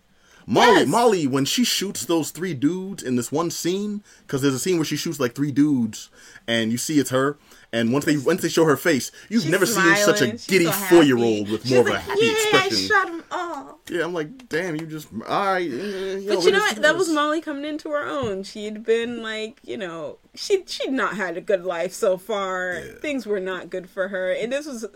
Molly, Yes. Molly, when she shoots those three dudes in this one scene, because there's a scene where she shoots like three dudes, and you see it's her. And once they once they show her face, you've She's never seen such a. Giddy so four year old with She's more of a happy Yay, expression. I shot him all. Yeah, I'm like, damn, you just all right. But you know what? That was Molly coming into her own. She'd been like, you know, she she'd not had a good life so far. Yeah. Things were not good for her, and this was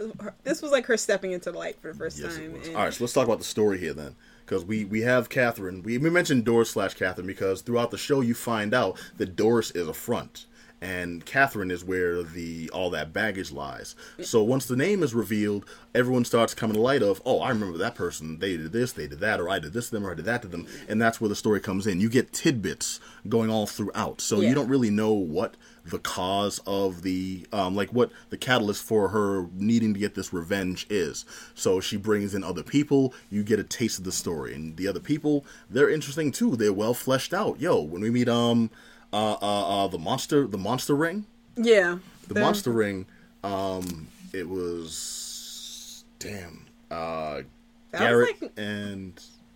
this was like her stepping into the light for the first Yes, time. and- All right, so let's talk about the story here then, because we we have Catherine. We we mentioned Doris slash Catherine because throughout the show you find out that Doris is a front, and Catherine is where the all that baggage lies. So once the name is revealed, everyone starts coming to light of, oh, I remember that person. They did this, they did that, or I did this to them, or I did that to them, and that's where the story comes in. You get tidbits going all throughout, so Yeah. you don't really know what the cause of the um, like what the catalyst for her needing to get this revenge is. So she brings in other people. You get a taste of the story, and the other people they're interesting too. They're well fleshed out. Yo, when we meet um uh uh, uh the monster the monster ring yeah, the monster ring um it was damn uh That Garrett like- and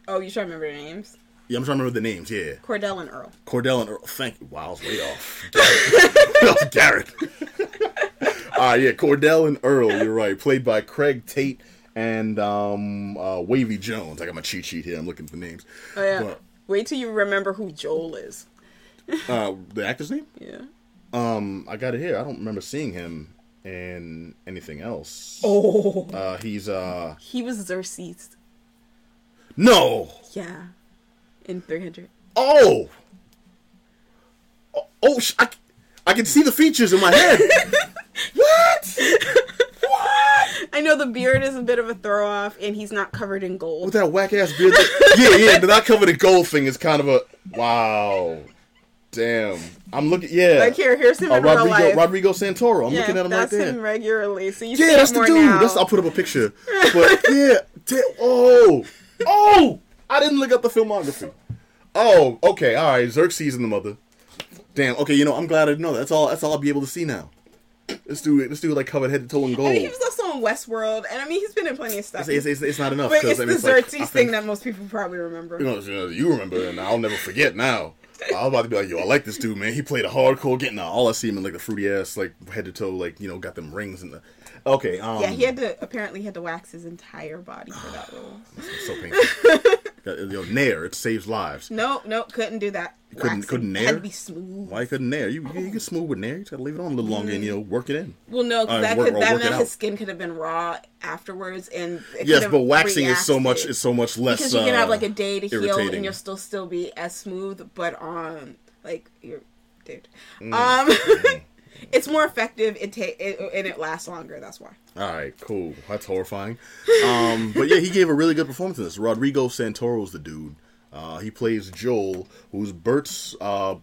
Oh, you trying to remember the names? yeah I'm trying to remember the names. Yeah. Cordell and Earl. Cordell and Earl. Thank you. Wow, I was way off. Garrett. Garrett. Ah, yeah, Cordell and Earl. You're right. Played by Craig Tate and um, uh, Wavyy Jonez. I got my cheat sheet here. I'm looking for names. Oh yeah. But, Wait till you remember who Joel is. uh, the actor's name? Yeah. Um, I got it here. I don't remember seeing him in anything else. Oh. Uh, he's uh, He was Xerxes. no. Yeah. In 300. Oh. Oh, oh sh- I, I can see the features in my head. what? What? I know the beard is a bit of a throw off, and he's not covered in gold. with that whack ass beard. yeah, yeah, the not covered in gold thing is kind of a wow. Damn, I'm looking. Yeah, Like here, here's him uh, in Rodrigo life. Rodrigo Santoro. I'm yeah, looking at him right that's him regularly. So you yeah, that's the dude. now. That's, I'll put up a picture. But yeah, oh, oh, I didn't look up the filmography. Oh, okay, all right. Xerxes and the mother. Damn. Okay, you know, I'm glad I know that. That's all. That's all I'll be able to see now. Let's do This dude, this dude, like covered head to toe in gold. I mean, he was also on Westworld, and I mean, he's been in plenty of stuff. It's, it's, it's not enough. but it's I the mean, like, I Xerxes think- thing that most people probably remember. You know, you remember, and I'll never forget now. I was about to be like, yo, I like this dude, man. He played a hardcore getting. All I see him in like the fruity ass, like head to toe, like you know, got them rings and the. Okay, um, yeah, he had to apparently had to wax his entire body for that role. so painful. You know, Nair, it saves lives. No, no, couldn't do that. couldn't- Waxing. couldn't It Had nair? to be smooth. Why couldn't Nair? You you, you get smooth with Nair. You just gotta leave it on a little longer and you know work it in. Well, no, Uh, that work- could that meant his skin could have been raw afterwards, and it Yes, but waxing is so much is so much less. because you can have uh, like a day to heal, and you'll still still be as smooth, but um, like you're, dude, Mm. um, it's more effective. It take it, and it lasts longer. That's why. All right, cool. That's horrifying. Um, but yeah, he gave a really good performance in this. Rodrigo Santoro's the dude. Uh, he plays Joel, who's Bert's, uh,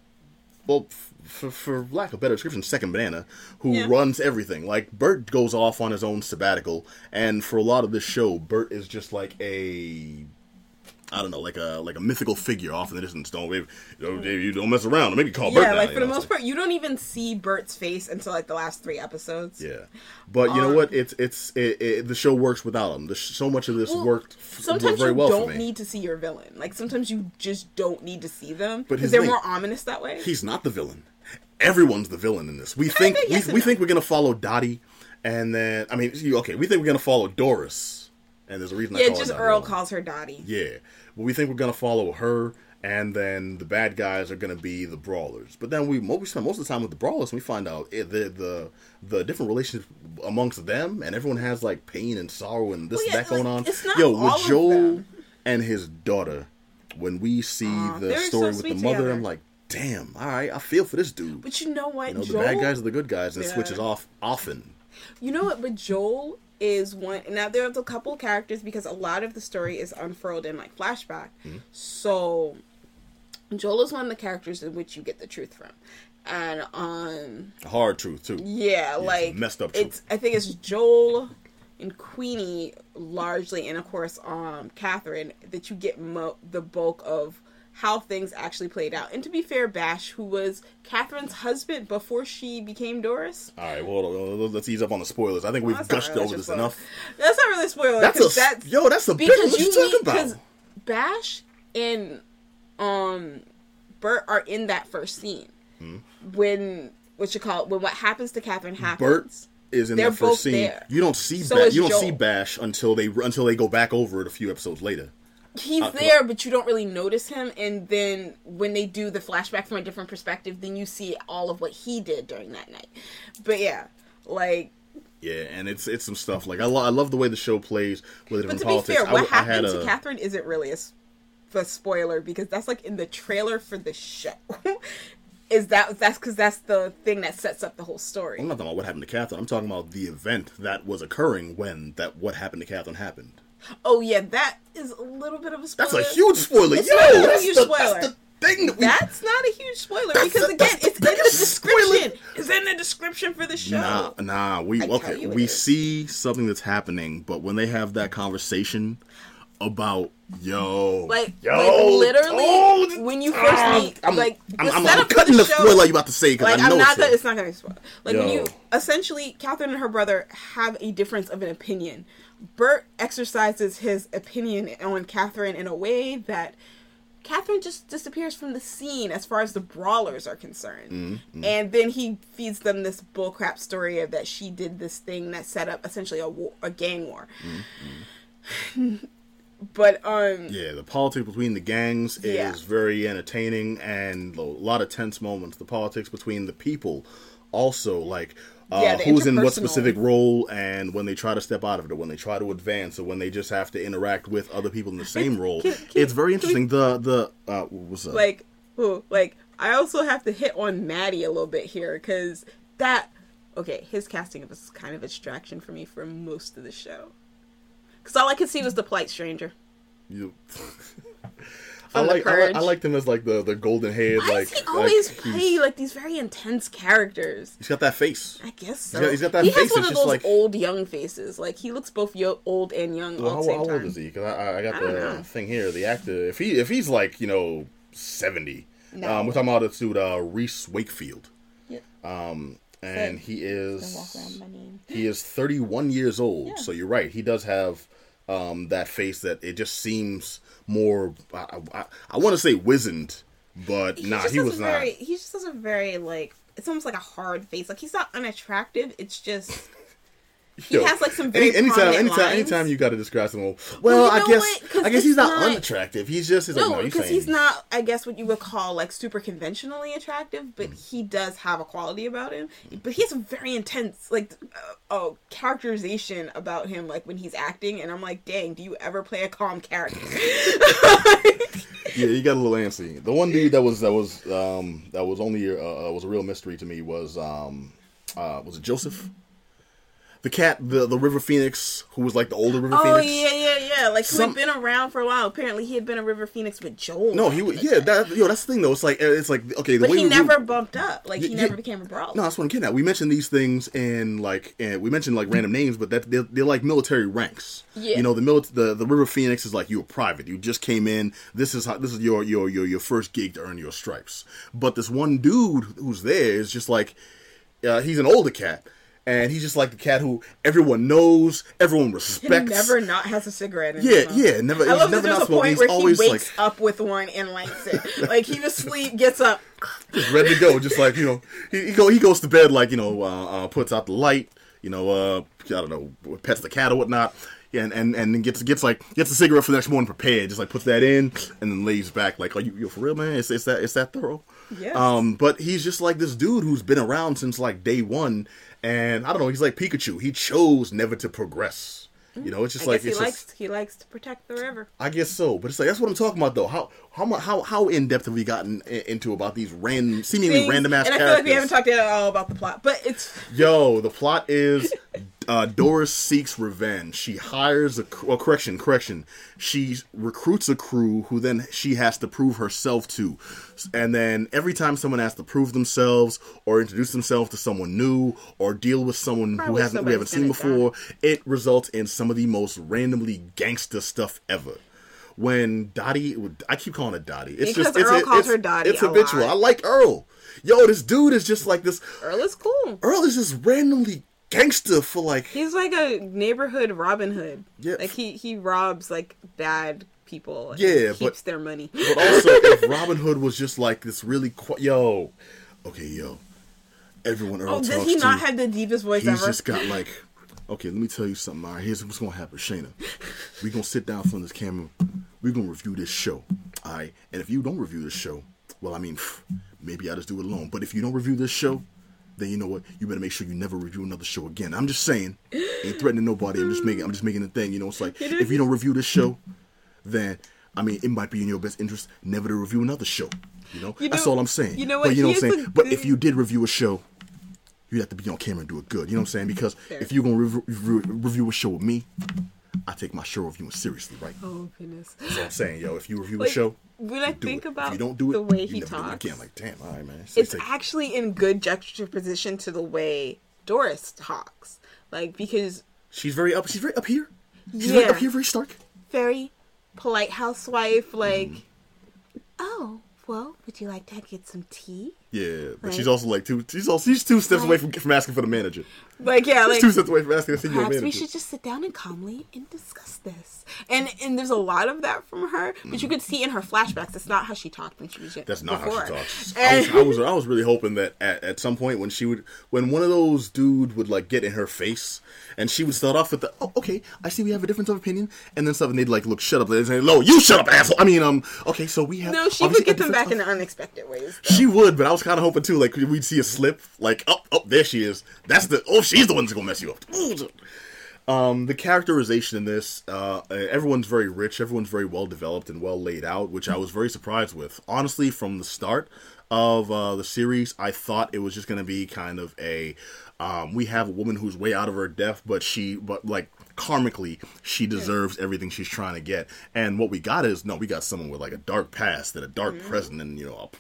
well, f- for, for lack of a better description, second banana, who Yeah. runs everything. Like, Bert goes off on his own sabbatical, and for a lot of this show, Bert is just like a. I don't know, like a like a mythical figure off in the distance. Don't you don't, you don't mess around. Don't make me call Bert. Yeah, now, like for the know, most part, you don't even see Bert's face until like the last three episodes. Yeah, but you know Um, what? It's it's it, it, the show works without him. The sh- so much of this Well, worked f- Sometimes very you well don't need to see your villain. Like sometimes you just don't need to see them because they're thing- more ominous that way. He's not the villain. Everyone's the villain in this. We think think yes we, we no. think we're gonna follow Dottie, and then I mean, okay, we think we're gonna follow Doris, and there's a reason. I yeah, call her just Earl calls her Dottie. Yeah, we think we're gonna follow her, and then the bad guys are gonna be the brawlers. But then we we spend most of the time with the brawlers, and we find out eh, the the the different relations amongst them, and everyone has like pain and sorrow and this Well, and yeah, that going like, on. it's not Yo, with Joel and his daughter, when we see Aw, the they're so story with the mother, together. I'm like, damn, all right, I feel for this dude. But you know what, You know, the bad guys are the good guys, and it switches off often. You know what? But Joel is one. Now there's a couple characters because a lot of the story is unfurled in like flashback. Mm-hmm. So Joel is one of the characters in which you get the truth from, and um, Hard truth too. yeah, it's like messed up truth. It's I think it's Joel and Queenie largely, and of course, um, Catherine that you get mo- the bulk of how things actually played out. And to be fair, Bash, who was Catherine's husband before she became Doris. All right, well, uh, let's ease up on the spoilers. I think we've gushed really over this spoiler. enough. That's not really a spoiler. That's a that's yo. That's a big. because What you, you talking about? because Bash and um Bert are in that first scene Hmm? when what you call it, when what happens to Catherine happens. Bert is in They're that first scene. there. You don't see So Bash. You don't see Bash until they until they go back over it a few episodes later. He's Uh, there, but you don't really notice him. And then when they do the flashback from a different perspective, then you see all of what he did during that night. But yeah, like, Yeah, and it's it's some stuff like I, lo- I love the way the show plays with different to politics. be fair, what I happened to a- Catherine isn't really a spoiler because that's like in the trailer for the show. Is that that's because that's the thing that sets up the whole story? I'm not talking about what happened to Catherine. I'm talking about the event that was occurring when that what happened to Catherine happened. Oh yeah, that is a little bit of a spoiler. That's a huge spoiler. It's Yo, not a that's, huge the, spoiler. that's the thing that we. That's not a huge spoiler because again, it's in the biggest spoiler. description. It's in the description for the show. Nah, nah. We I okay. We is. see something that's happening, but when they have that conversation about yo, Like, yo, like literally, oh, when you first ah, meet, I'm, like I'm, the I'm, I'm cutting the, show, spoiler you about to say because like I know I'm not it's not gonna be spoiled. Like when you essentially, Catherine and her brother have a difference of an opinion. Bert exercises his opinion on Catherine in a way that Catherine just disappears from the scene as far as the brawlers are concerned. Mm-hmm, And then he feeds them this bullcrap story of that she did this thing that set up essentially a war, a gang war. but um Yeah, the politics between the gangs Yeah. is very entertaining and a lot of tense moments. The politics between the people also like uh, Yeah, who's in what specific role and when they try to step out of it or when they try to advance or when they just have to interact with other people in the same role. can- can- it's very can we- interesting. the the uh, what's up? like ooh, like I also have to hit on Maddie a little bit here because that okay, his casting was kind of a distraction for me for most of the show. Because all I could see was the polite stranger. I from The like I, like I liked him as like the the golden head Why like does he like, always he's- play like these very intense characters? He's got that face. I guess so. got- he's got that he face, has one of those like- old young faces. Like he looks both yo- old and young Well, all how, the same how time. old is he? Because I, I- got the thing here. The actor, if he if he's like you know seventy, No. um, we're talking about this dude uh, Rhys Wakefield, Yep. um, and he is Walk around my name. he is thirty one years old. Yeah. So you're right. He does have um, that face that it just seems more. I, I, I want to say wizened, but nah, he was not. very, He just has a very like. It's almost like a hard face. Like he's not unattractive. It's just he has, like, some very anytime, prominent anytime, lines. anytime you got to describe someone. Well, Well, you I guess I guess he's not, not- unattractive. He's just he's like, no, no, because he's not. I guess what you would call like super conventionally attractive, but Mm. he does have a quality about him. But he has a very intense like uh, uh, characterization about him, like when he's acting, and I'm like, dang, do you ever play a calm character? Yeah, he got a little antsy. The one dude that was that was um that was only uh, was a real mystery to me was um uh was it Joseph? The cat, the the River Phoenix, who was like the older River Oh Phoenix. yeah, yeah, yeah. Like who Some- had been around for a while. Apparently, he had been a River Phoenix with Joel. No, he was yeah. That yo, that's the thing though. It's like it's like okay, the but way he we- never bumped up. Like he never yeah. became a brawler. No, that's what I'm getting at. We mentioned these things in like, and we mentioned like random names, but that they're, they're like military ranks. Yeah. You know, the mili- the the River Phoenix is like you were private. You just came in. This is how this is your your your your first gig to earn your stripes. But this one dude who's there is just like, uh, he's an older cat. And he's just like the cat who everyone knows, everyone respects. He never not has a cigarette. In Yeah, yeah, never- I love never there's a smoking. point He's where he always, wakes like- up with one and lights it. like he was asleep, gets up. just ready to go. Just like you know, he, he go he goes to bed like you know, uh, uh, puts out the light. You know, uh, I don't know, pets the cat or whatnot. Yeah, and, and and then gets gets like gets a cigarette for the next morning prepared. Just like puts that in and then lays back. Like, are you you for real, man? It's, it's that it's that thorough. Yes. Um, but he's just like this dude who's been around since like day one, and I don't know. He's like Pikachu. He chose never to progress. You know, it's just I like guess he it's likes he likes to protect the river. I guess so, but it's like that's what I'm talking about though. How how how how in depth have we gotten into about these random, seemingly Things- random ass and I characters? feel like we haven't talked at all about the plot, but it's Yo, the plot is uh, Doris seeks revenge. She hires a well, correction, correction. She recruits a crew who then she has to prove herself to, and then every time someone has to prove themselves or introduce themselves to someone new or deal with someone who hasn't we haven't seen before, it results in some of the most randomly gangster stuff ever. When Dottie, I keep calling it Dottie. It's Because just it's Earl it's, calls it's, her Dottie it's habitual. lot. I like Earl. Yo, this dude is just like this. Earl is cool. Earl is just randomly gangster for like He's like a neighborhood Robin Hood. Yeah. Like he he robs like bad people. And Yeah, keeps but- their money. but also if Robin Hood was just like this really qu- yo okay yo everyone Earl oh, talks he not to have the deepest voice he's ever? just got like okay let me tell you something all right here's what's gonna happen Shayna We're gonna sit down from this camera We're gonna review this show all right and if you don't review this show well I mean maybe I just do it alone but if you don't review this show then you know what you better make sure you never review another show again I'm just saying ain't threatening nobody I'm just making I'm just making a thing you know it's like if you don't review this show then I mean, it might be in your best interest never to review another show. You know, You that's know- all I'm saying. you know what? But you know what I'm saying. But if you did review a show, you'd have to be on camera and do it good. You know what I'm saying? Mm-hmm. Because Fair. if you're gonna rev- rev- review a show with me, I take my show reviewing seriously, right? oh goodness. That's what I'm saying, yo. If you review Like, a show, when I think it. about if you don't do it, the way he never do it talks, again. Like, damn, all right, man. It's, actually in good juxtaposition to the way Doris talks. Like because she's very up. She's very up here. She's very up here, very stark. very polite housewife, like Mm. oh well, would you like to get some tea? Yeah, but she's also like two. She's also she's two steps away from, from asking for the manager. Like yeah, She's like two steps away from asking to see your perhaps manager. we should just sit down and calmly and discuss this. And and there's a lot of that from her, but you could see in her flashbacks. It's not how she talked when she was young. That's not before. how she talks. I was, I was I was really hoping that at, at some point when she would when one of those dude would like get in her face and she would start off with the oh okay I see we have a difference of opinion and then something they'd like look shut up they'd say no you shut up asshole I mean um okay so we have no, she would get them back in difference unexpected ways. of- she would but I was kind of hoping too like we'd see a slip like oh oh there she is that's the oh she's the one that's gonna mess you up. Um, the characterization in this, uh, uh, everyone's very rich, everyone's very well developed and well laid out, which I was very surprised with. Honestly, from the start of uh, the series, I thought it was just going to be kind of a Um, we have a woman who's way out of her depth, but she, but like karmically, she deserves everything she's trying to get. And what we got is no, we got someone with like a dark past and a dark Mm-hmm. present, and you know,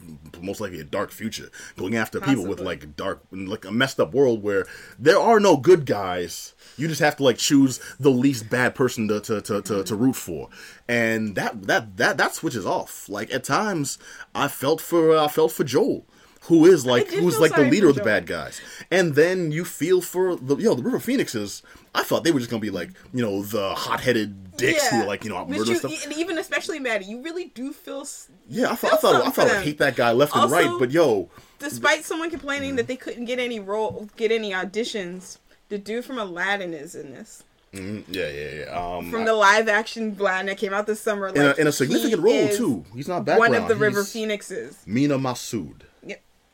most likely a dark future, going after people with like a dark, like a messed up world where there are no good guys. You just have to like choose the least bad person to to, to, to, to root for, and that that that that switches off. Like at times, I felt for I felt for Joel. Who is like who's like the leader of the bad guys, and then you feel for the yo the River Phoenixes. I thought they were just gonna be like you know the hot headed dicks who are like you know murder you- stuff. and even especially Maddie, you really do feel. Yeah, I thought I thought I thought I hate that guy left and right, but yo, Despite someone complaining that they couldn't get any role, get any auditions, the dude from Aladdin is in this. mm, yeah, yeah, yeah. Um, From the live action Aladdin that came out this summer, like, in a, in a significant role too. He's not background. One of the River He's Phoenixes. Mena Massoud.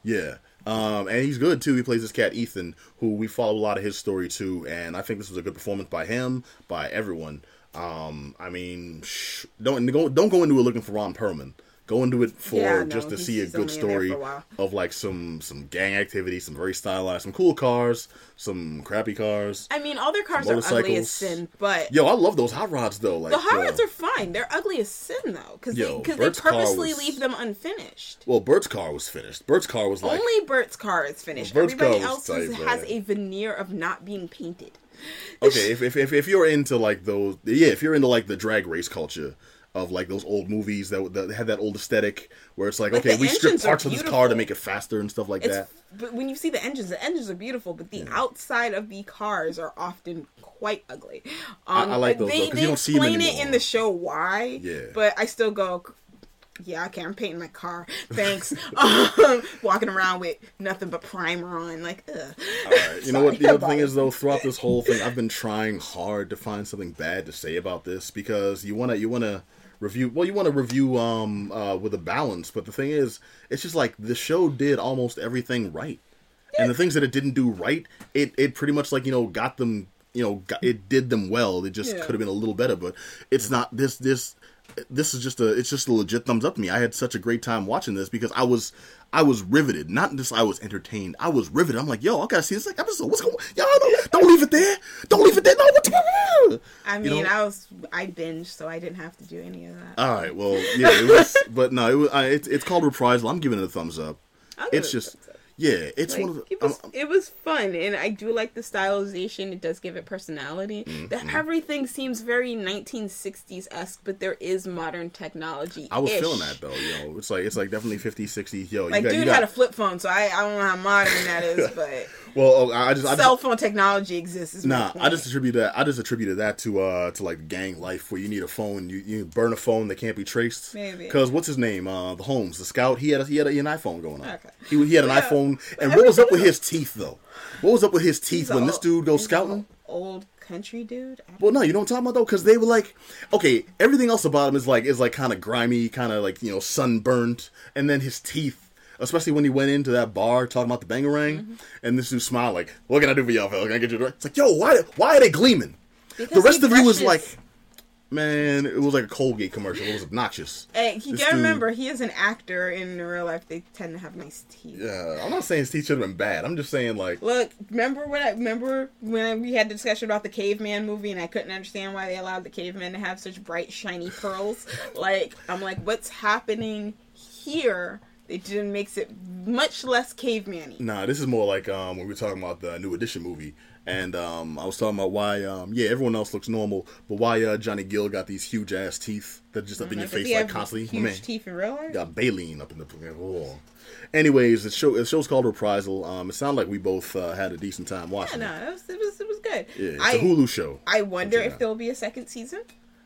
Yeah. Um, and he's good too. He plays this cat Ethan, who we follow a lot of his story too. And I think this was a good performance by him, by everyone. Um, I mean, sh- don't don't go into it looking for Ron Perlman. Go into it for Yeah, just to he's- see a good only in there story a of like some some gang activity, some very stylized, some cool cars, some crappy cars. I mean, all their cars are ugly as sin, but Yo, I love those hot rods though. Like the hot uh, rods are fine. They're ugly as sin though, because they, 'cause they purposely was- leave them unfinished. well, Bert's car was finished. Bert's car was like Only Bert's car is finished. Car Everybody else tight, has a veneer of not being painted. okay, if, if if if you're into like those, yeah, if you're into like the drag race culture of like those old movies that, that had that old aesthetic where it's like, Like, okay, we strip engines are parts of this car to make it faster and stuff like It's that. but when you see the engines, the engines are beautiful, but the outside of the cars are often quite ugly. Um, I like those, They, though, 'cause they you don't see them explain it in the show why. Yeah. But I still go. Yeah, okay, I'm painting my car. Thanks. um, walking around with nothing but primer on, like, ugh. Alright, you know what? The other thing is though, throughout this whole thing, I've been trying hard to find something bad to say about this because you wanna you wanna review. Well, you want to review um uh with a balance, but the thing is, it's just like the show did almost everything right, and the things that it didn't do right, it it pretty much like you know got them. You know, got, it did them well. It just Yeah. could have been a little better, but it's not. This this this is just a it's just a legit thumbs up to me. I had such a great time watching this because I was I was riveted. Not just I was entertained. I was riveted. I'm like, yo, I gotta see this like episode. What's going? Y'all don't, don't leave it there. Don't leave it there. No, what? The, I You mean, know? I was I binged, so I didn't have to do any of that. All right. Well, yeah, it was, but no, it was. I, it's it's called reprisal. I'm giving it a thumbs up. I'll It's just. Yeah, it's Like, one of the. it was um, it was fun, and I do like the stylization. It does give it personality. Mm-hmm. That everything seems very 1960s esque, but there is modern technology. I was feeling that though. You know, it's like it's like definitely 50s, 60s. Yo, Like, you got, dude you got, had a flip phone, so I, I don't know how modern that is, but well, oh, I just I just, cell phone technology exists. Nah. I just attribute that. I just attributed that to uh to like gang life where you need a phone, you you burn a phone that can't be traced. Maybe. Because what's his name? Uh, the Holmes, the scout. He had a, he had a, an iPhone going on. Okay. He he had an Yeah. iPhone. And what was up with his teeth though? What was up with his teeth He's when a- this dude goes scouting? Old country dude. Well, no, you know what I'm talking about though, because they were like, okay, everything else about him is like is like kind of grimy, kind of like you know sunburnt, and then his teeth, especially when he went into that bar talking about the bangarang, Mm-hmm. and this dude smiled like, "What can I do for y'all, fella? Can I get you?" a drink?" It's like, yo, why why are they gleaming? the rest of you was like, man, it was like a Colgate commercial. It was obnoxious. Hey, you gotta remember, he is an actor. In real life, they tend to have nice teeth. Yeah, I'm not saying his teeth should have been bad. I'm just saying like, Look, remember when I remember when we had the discussion about the caveman movie, and I couldn't understand why they allowed the cavemen to have such bright, shiny pearls. Like, I'm like, what's happening here? It just makes it much less caveman-y. Nah, this is more like um, when we were talking about the New Edition movie, and um, I was talking about why, um, yeah, everyone else looks normal, but why uh, Johnny Gill got these huge ass teeth that just up in your Does face like constantly. Huge man teeth in real life? got baleen up in the. Oh. Anyways, the show the show's called Reprisal. Um, it sounded like we both uh, had a decent time watching. Yeah, no, it. it was, it was it was good. Yeah, it's I a Hulu show. I wonder if there'll be a second season.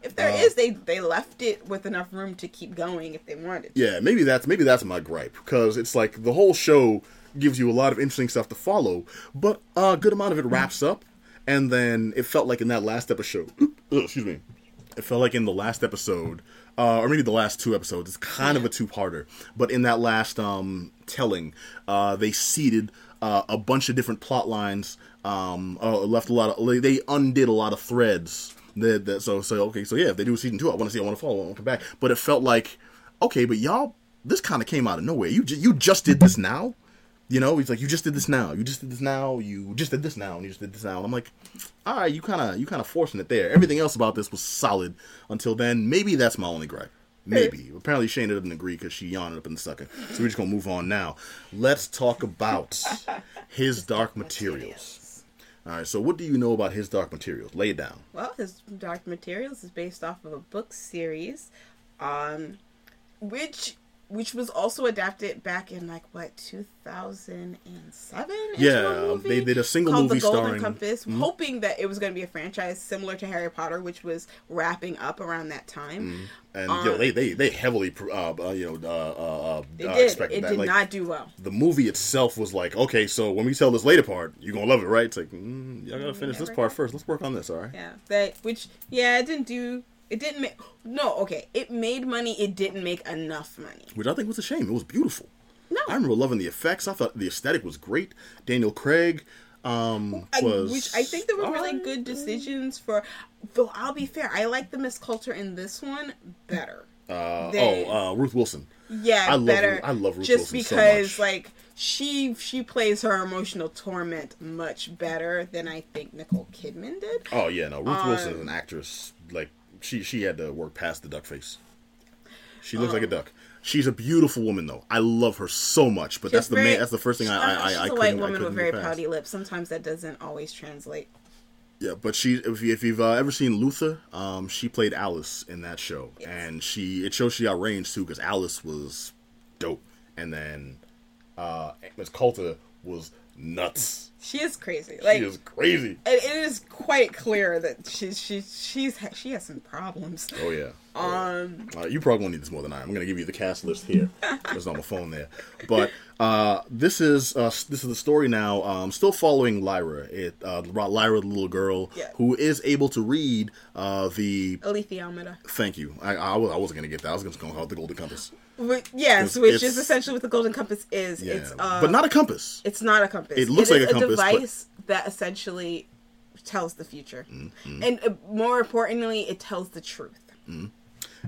If there Uh, is, they they left it with enough room to keep going if they wanted. to. Yeah, maybe that's maybe that's my gripe because it's like the whole show gives you a lot of interesting stuff to follow, but a good amount of it wraps up, and then it felt like in that last episode. excuse me. It felt like in the last episode, uh, or maybe the last two episodes. It's kind of a two-parter, but in that last um, telling, uh, they seeded uh, a bunch of different plot lines. Um, uh, left a lot of they undid a lot of threads. That, that so so okay so yeah if they do season two I want to see I want to follow I want to come back but it felt like okay but y'all this kind of came out of nowhere you you just did this now You know, he's like, you just did this now. You just did this now. You just did this now, and you just did this now. And I'm like, all right, you kind of you kind of forcing it there. Everything else about this was solid until then. Maybe that's my only gripe. Maybe. Apparently, Shane doesn't agree because she yawned up in the second. So we're just gonna move on now. Let's talk about his Dark Materials. All right. So what do you know about his Dark Materials? Lay it down. Well, his Dark Materials is based off of a book series, um, which which was also adapted back in like what 2007 Yeah, they did a single called movie the golden starring- Mm-hmm. compass hoping that it was going to be a franchise similar to harry potter which was wrapping up around that time And yo, they they they heavily uh, uh, you know uh, uh, uh, it uh, did expected it that. did like, not do well the movie itself was like, okay, so when we tell this later part, you're gonna love it, right? It's like, mm, y'all gotta finish this part first. Let's work on this, all right? yeah that which yeah it didn't do it didn't make no okay it made money it didn't make enough money Which I think was a shame. It was beautiful. No. I remember loving the effects. I thought the aesthetic was great. Daniel Craig um, I, was, which I think there were really alright. good decisions for. Though I'll be fair, I like the Miss Coulter in this one better. Uh, than- oh, uh, Ruth Wilson. Yeah, I love better. Ru- I love Ruth just Wilson so because much. like she she plays her emotional torment much better than I think Nicole Kidman did. Oh yeah, no, Ruth Wilson Um, is an actress. Like she she had to work past the duck face. She looks like a duck. She's a beautiful woman though. I love her so much. But that's the very- main. That's the first thing I I I, she's I a white woman with very pouty lips. Sometimes that doesn't always translate. Yeah, but she if, you, if you've uh, ever seen Luther, um, she played Alice in that show, Yes. and she it shows she got range too because Alice was dope, and then uh, Miss Coulter was nuts. She is crazy. Like she is crazy. it, it is quite clear that she's she's she's she has some problems. Oh yeah. Um, Uh, you probably won't need this more than I. am. I'm going to give you the cast list here. There's on my phone there. But uh, this is uh, this is the story now. Um, still following Lyra. It uh, Lyra, the little girl Yeah. who is able to read uh, the. Alethiometer. Thank you. I, I, was, I wasn't going to get that. I was going to call it the Golden Compass. Yes, which is essentially what the golden compass is. Yeah, It's uh, but not a compass. It's not a compass. It looks is like a compass, but- device that essentially tells the future, Mm-hmm. and uh, more importantly, it tells the truth.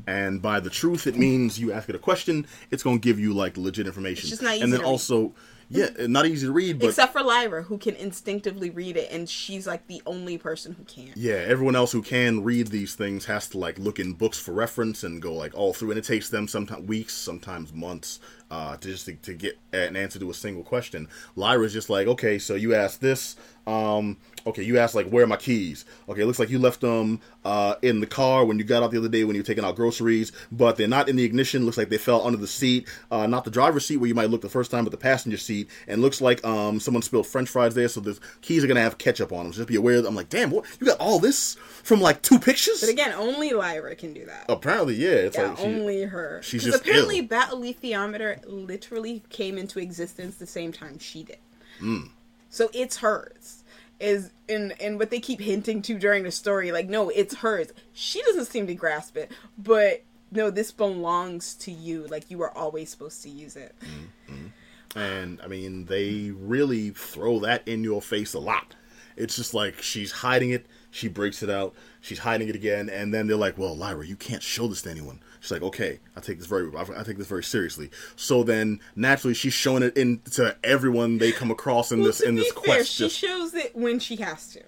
And by the truth, it means you ask it a question, it's going to give you like legit information. just not easy and then also, yeah, not easy to read, but Except for Lyra, who can instinctively read it, and she's like the only person who can't. Yeah, everyone else who can read these things has to like look in books for reference and go like all through, and it takes them sometimes weeks, sometimes months, uh, to just to, to get an answer to a single question. Lyra's just like, okay, so you asked this, um, okay, you asked like, where are my keys? Okay, it looks like you left them uh, in the car when you got out the other day when you were taking out groceries, but they're not in the ignition. Looks like they fell under the seat, uh, not the driver's seat where you might look the first time, but the passenger seat. And looks like um, someone spilled French fries there, so the keys are gonna have ketchup on them. So just be aware. I'm like, damn, what? You got all this from like two pictures? But again, only Lyra can do that. Apparently, yeah. It's yeah, like she- only her. she's just apparently, ill. that alethiometer literally came into existence the same time she did. Hmm. So it's hers. Is and and what they keep hinting to during the story, like no, it's hers. She doesn't seem to grasp it, but no, this belongs to you. Like you are always supposed to use it. Mm-hmm. And I mean, they really throw that in your face a lot. It's just like she's hiding it, she breaks it out, she's hiding it again, and then they're like, "Well, Lyra, you can't show this to anyone." She's like, "Okay, I take this very, I take this very seriously." So then, naturally, she's showing it in to everyone they come across in Well, this in this fair, quest. she Just, shows it when she has to.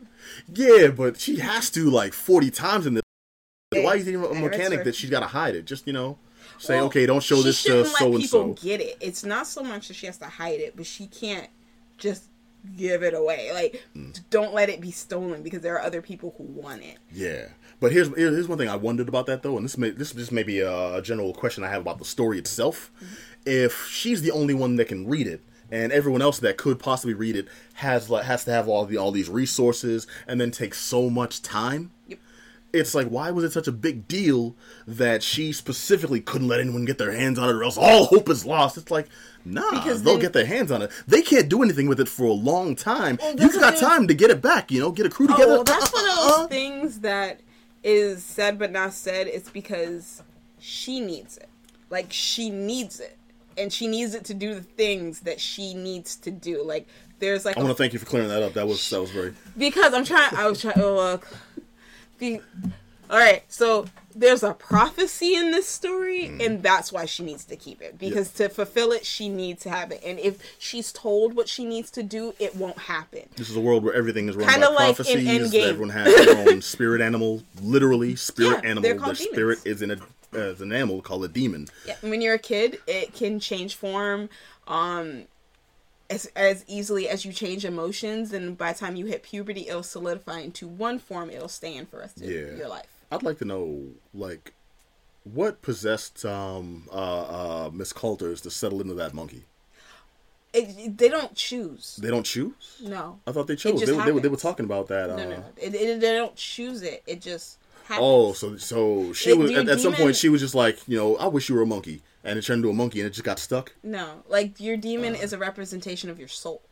yeah, but she has to like forty times in this. Why are you thinking of a mechanic that she's got to hide it? Just you know, say, Well, "Okay, don't show this to so and people so." get it. It's not so much that she has to hide it, but she can't just give it away. Like, Mm. don't let it be stolen because there are other people who want it. Yeah, but here's here's one thing I wondered about that though, and this may this this may be a, general question I have about the story itself. Mm-hmm. If she's the only one that can read it, and everyone else that could possibly read it has like has to have all the all these resources, and then takes so much time. Yep. It's like, why was it such a big deal that she specifically couldn't let anyone get their hands on it, or else all hope is lost? It's like, nah, Because they'll then- get their hands on it. They can't do anything with it for a long time. You've got time to get it back. You know, get a crew Oh, together. well, that's one of those Uh-uh. things that is said but not said. It's because she needs it. Like, she needs it. And she needs it to do the things that she needs to do. Like, there's like I want to thank you for clearing that up. That was that was very. because I'm trying. I was trying. Oh. The, all right. So there's a prophecy in this story Mm. and that's why she needs to keep it because to fulfill it she needs to have it and if she's told what she needs to do it won't happen This is a world where everything is run Kinda by like prophecies. Everyone has their own spirit animal, literally spirit Yeah, animal. Their called spirit is in a as an animal called a daemon. yeah, when you're a kid it can change form um as, as easily as you change emotions and by the time you hit puberty it'll solidify into one form it'll stand for the rest of Yeah. your life I'd like to know, like, what possessed um uh uh Miss Coulters to settle into that monkey? it, they don't choose They don't choose. no I thought they chose. They, were- they, were, they were talking about that. Uh, no no, no. It, it, they don't choose it it just happens. Oh, so so she It- was at, at some point she was just like, you know, I wish you were a monkey, and it turned into a monkey, and it just got stuck. No, like your daemon Uh. is a representation of your soul.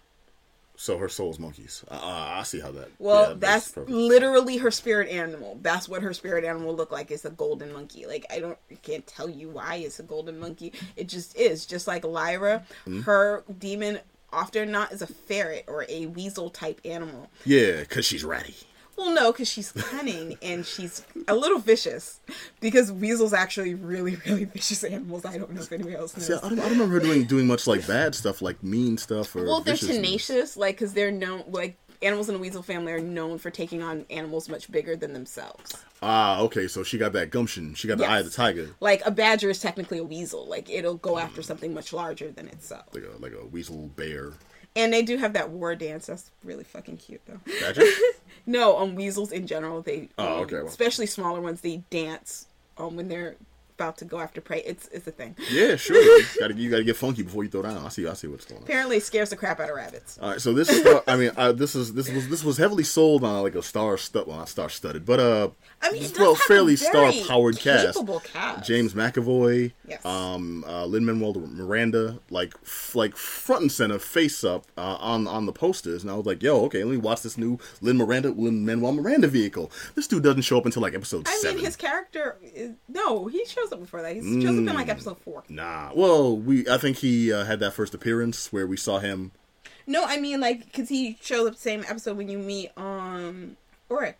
So her soul's monkeys. Uh, I see how that. Well, yeah, that makes that's literally her spirit animal. That's what her spirit animal look like. It's a golden monkey. Like I don't, I can't tell you why it's a golden monkey. It just is. Just like Lyra, Mm-hmm. her daemon often not is a ferret or a weasel type animal. yeah, because she's ratty. Well, no, because she's cunning and she's a little vicious. Because weasels actually really, really vicious animals. I don't know if anybody else knows. See, I don't, I don't remember her doing doing much like bad stuff, like mean stuff or. Well, they're tenacious, like because they're known, like animals in the weasel family are known for taking on animals much bigger than themselves. Ah, okay, so she got that gumption. She got the Yes. eye of the tiger, Like a badger is technically a weasel. Like it'll go after something much larger than itself. like a like a weasel bear. And they do have that war dance. That's really fucking cute, though. Badger? No, on weasels in general, they Oh, um, okay, well. especially smaller ones, they dance um when they're about to go after prey. It's it's a thing. yeah, sure. You gotta you gotta get funky before you throw down. I see I see what's going on. Apparently, it scares the crap out of rabbits. All right, so this is I mean uh, this is this was this was heavily sold on like a star stud well not star studded but uh I mean, well fairly star powered cast. cast. James McAvoy, Yes. um, uh, Lin Manuel Miranda, like f- like front and center, face up uh, on on the posters, and I was like, "Yo, okay, let me watch this new Lin Miranda Lin Manuel Miranda vehicle." This dude doesn't show up until like episode I seven. mean, his character is no, he shows up before that. He shows up in Mm. like episode four. Nah, well, we I think he uh, had that first appearance where we saw him. No, I mean like because he shows up the same episode when you meet um Iorek.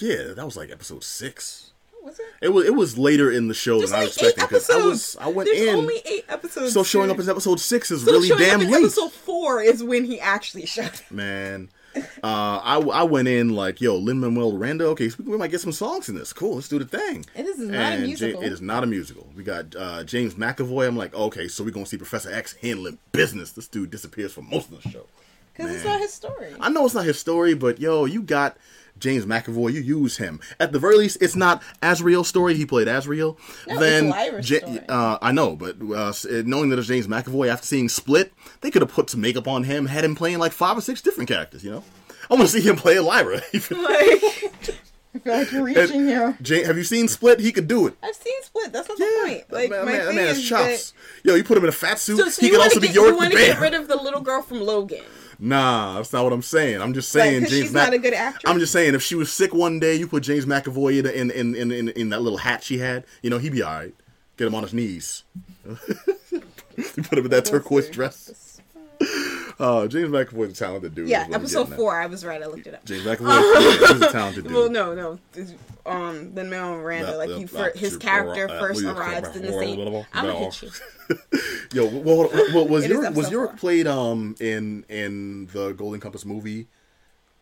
Yeah, that was like episode six. Was it? It was it was later in the show There's than I only was expecting because I was I went There's in. only eight episodes. so showing up in episode six is So really damn late. Episode four is when he actually showed. up. man. Uh, I, I went in like, yo, Lin Manuel Miranda. Okay, we might get some songs in this. Cool, let's do the thing. And this is not a And Ja- musical. it is not a musical. We got uh, James McAvoy. I'm like, okay, so we're gonna see Professor X handling business. This dude disappears for most of the show. Because it's not his story. I know it's not his story, but yo, you got James McAvoy. You use him at the very least. It's not Asriel's story. He played Asriel. No, then it's Lyra's Ja- story. Uh, I know, but uh, knowing that it's James McAvoy after seeing Split, they could have put some makeup on him, had him playing like five or six different characters. You know, I want to see him play Lyra. like, I feel like you're reaching here. Jane, have you seen Split? He could do it. I've seen Split. That's not Yeah, the point. Like man, my man, that thing man has is chops. that- Yo, you put him in a fat suit. So, so he could also to be get, you Yorick want to get rid of the little girl from Logan. Nah, that's not what I'm saying. I'm just saying James. she's not a good actress? I'm just saying if she was sick one day, you put James McAvoy in in in in, in, in that little hat she had. You know, he'd be all right. Get him on his knees. you put him in that turquoise dress. Uh, James McAvoy's a talented dude. Yeah, is what I'm episode getting at. four. I was right. I looked it up. James McAvoy he's a talented dude. Well, no, no. Um, then Manuel Miranda, The- like the- he, uh, his character uh, first arrives in the same. uh, I'm gonna hit you. Yo, well, well, was your was Iorek played um in in the Golden Compass movie?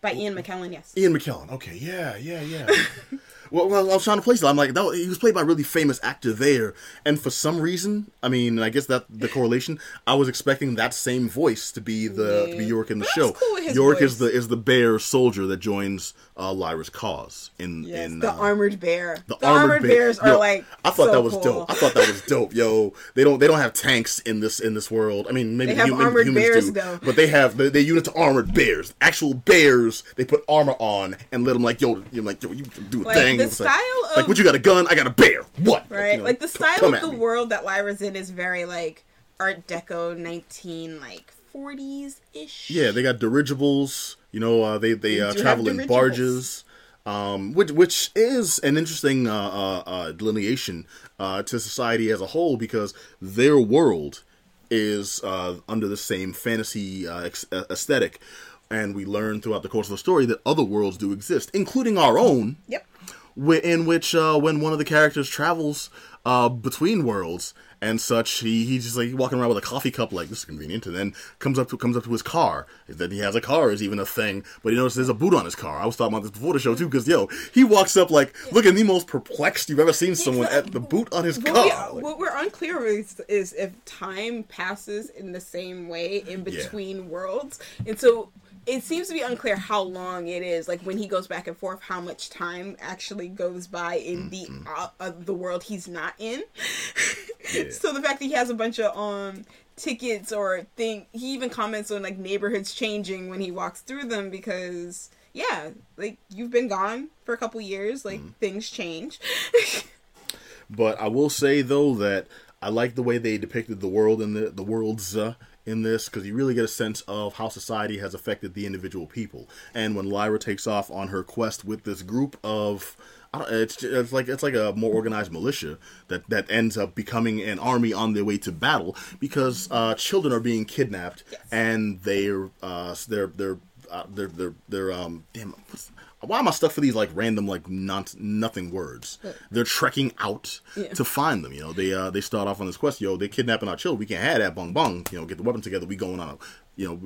By Ian McKellen, yes. Ian McKellen. Okay, yeah, yeah, yeah. well, well, I was trying to place it. I'm like, that, was- he was played by a really famous actor there, and for some reason, I mean, I guess that the correlation. I was expecting that same voice to be the to be Iorek in the show. cool Iorek voice. is the is the bear soldier that joins uh, Lyra's cause in Yes, in the uh, armored bear. the, The, armored, bear- bears are Yo, like. I thought so that was cool. dope. I thought that was dope. Yo, they don't they don't have tanks in this in this world. I mean, maybe human- armored humans bears, do, though. but they have they, they unit to armored bears, actual bears. They put armor on and let them like yo, you're like yo, you do a Like, thing. the It's like, style like what you got a gun? I got a bear. What? Right? You know, like the style of the me. world that Lyra's in is very like Art Deco, nineteen like forties ish. Yeah, they got dirigibles. You know, uh, they they uh, travel in barges, um, which which is an interesting uh, uh, uh, delineation uh, to society as a whole because their world is uh, under the same fantasy ex- aesthetic, and we learn throughout the course of the story that other worlds do exist, including our own, Yep. in which uh, when one of the characters travels uh, between worlds and such, he he's just like walking around with a coffee cup, like this is convenient, and then comes up to comes up to his car. That he has a car is even a thing, but he notices there's a boot on his car. I was talking about this before the show too, because yo, he walks up like looking the most perplexed you've ever seen someone at the boot on his What, car. we, Like, what we're unclear with is if time passes in the same way in between worlds, and so it seems to be unclear how long it is. Like when he goes back and forth, how much time actually goes by in the uh, uh, the world he's not in. Yeah. So the fact that he has a bunch of um tickets or thing, he even comments on like neighborhoods changing when he walks through them because. Yeah, like you've been gone for a couple years, like things change. But I will say though that I like the way they depicted the world and the the worlds uh, in this because you really get a sense of how society has affected the individual people. And when Lyra takes off on her quest with this group of I don't, it's, it's like it's like a more organized militia that that ends up becoming an army on their way to battle because uh, children are being kidnapped and they're uh, they're they're uh, they're they're they're um damn what's, why am I stuck for these like random like non nothing words? They're trekking out Yeah. to find them. You know, they uh they start off on this quest. Yo, they're kidnapping our children. We can't have that. Bong bong. You know, get the weapon together. We going on a. You know,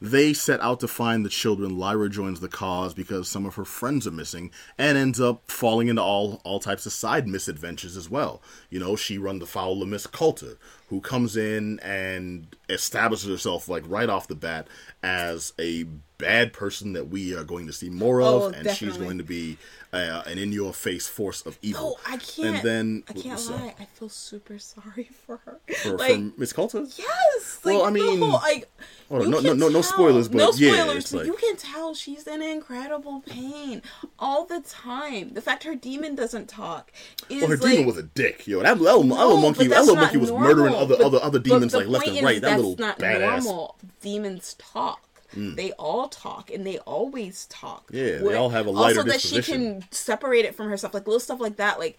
they set out to find the children. Lyra joins the cause because some of her friends are missing, and ends up falling into all all types of side misadventures as well. You know, she runs afoul of Miss Coulter, who comes in and establishes herself like right off the bat as a bad person that we are going to see more of, Oh, and she's going to be uh, an in your face force of evil. Oh, I can't. And then I can't lie. I feel super sorry for her. for, like, Miss Coulter. yes. Like, Well, I mean- like, Hold no- no- no- no spoilers, but no yeah, spoilers, but like- you can tell she's in incredible pain all the time. The fact her daemon doesn't talk is Well, her daemon was a dick, yo. That little, No, monkey, that little monkey was murdering normal. Other But- other other daemons like left and right. That that's little not badass. normal. Daemons talk. They all talk, and they always talk. Mm. Yeah, they all have a lighter Also, that she can separate it from herself, like little stuff like that. Like,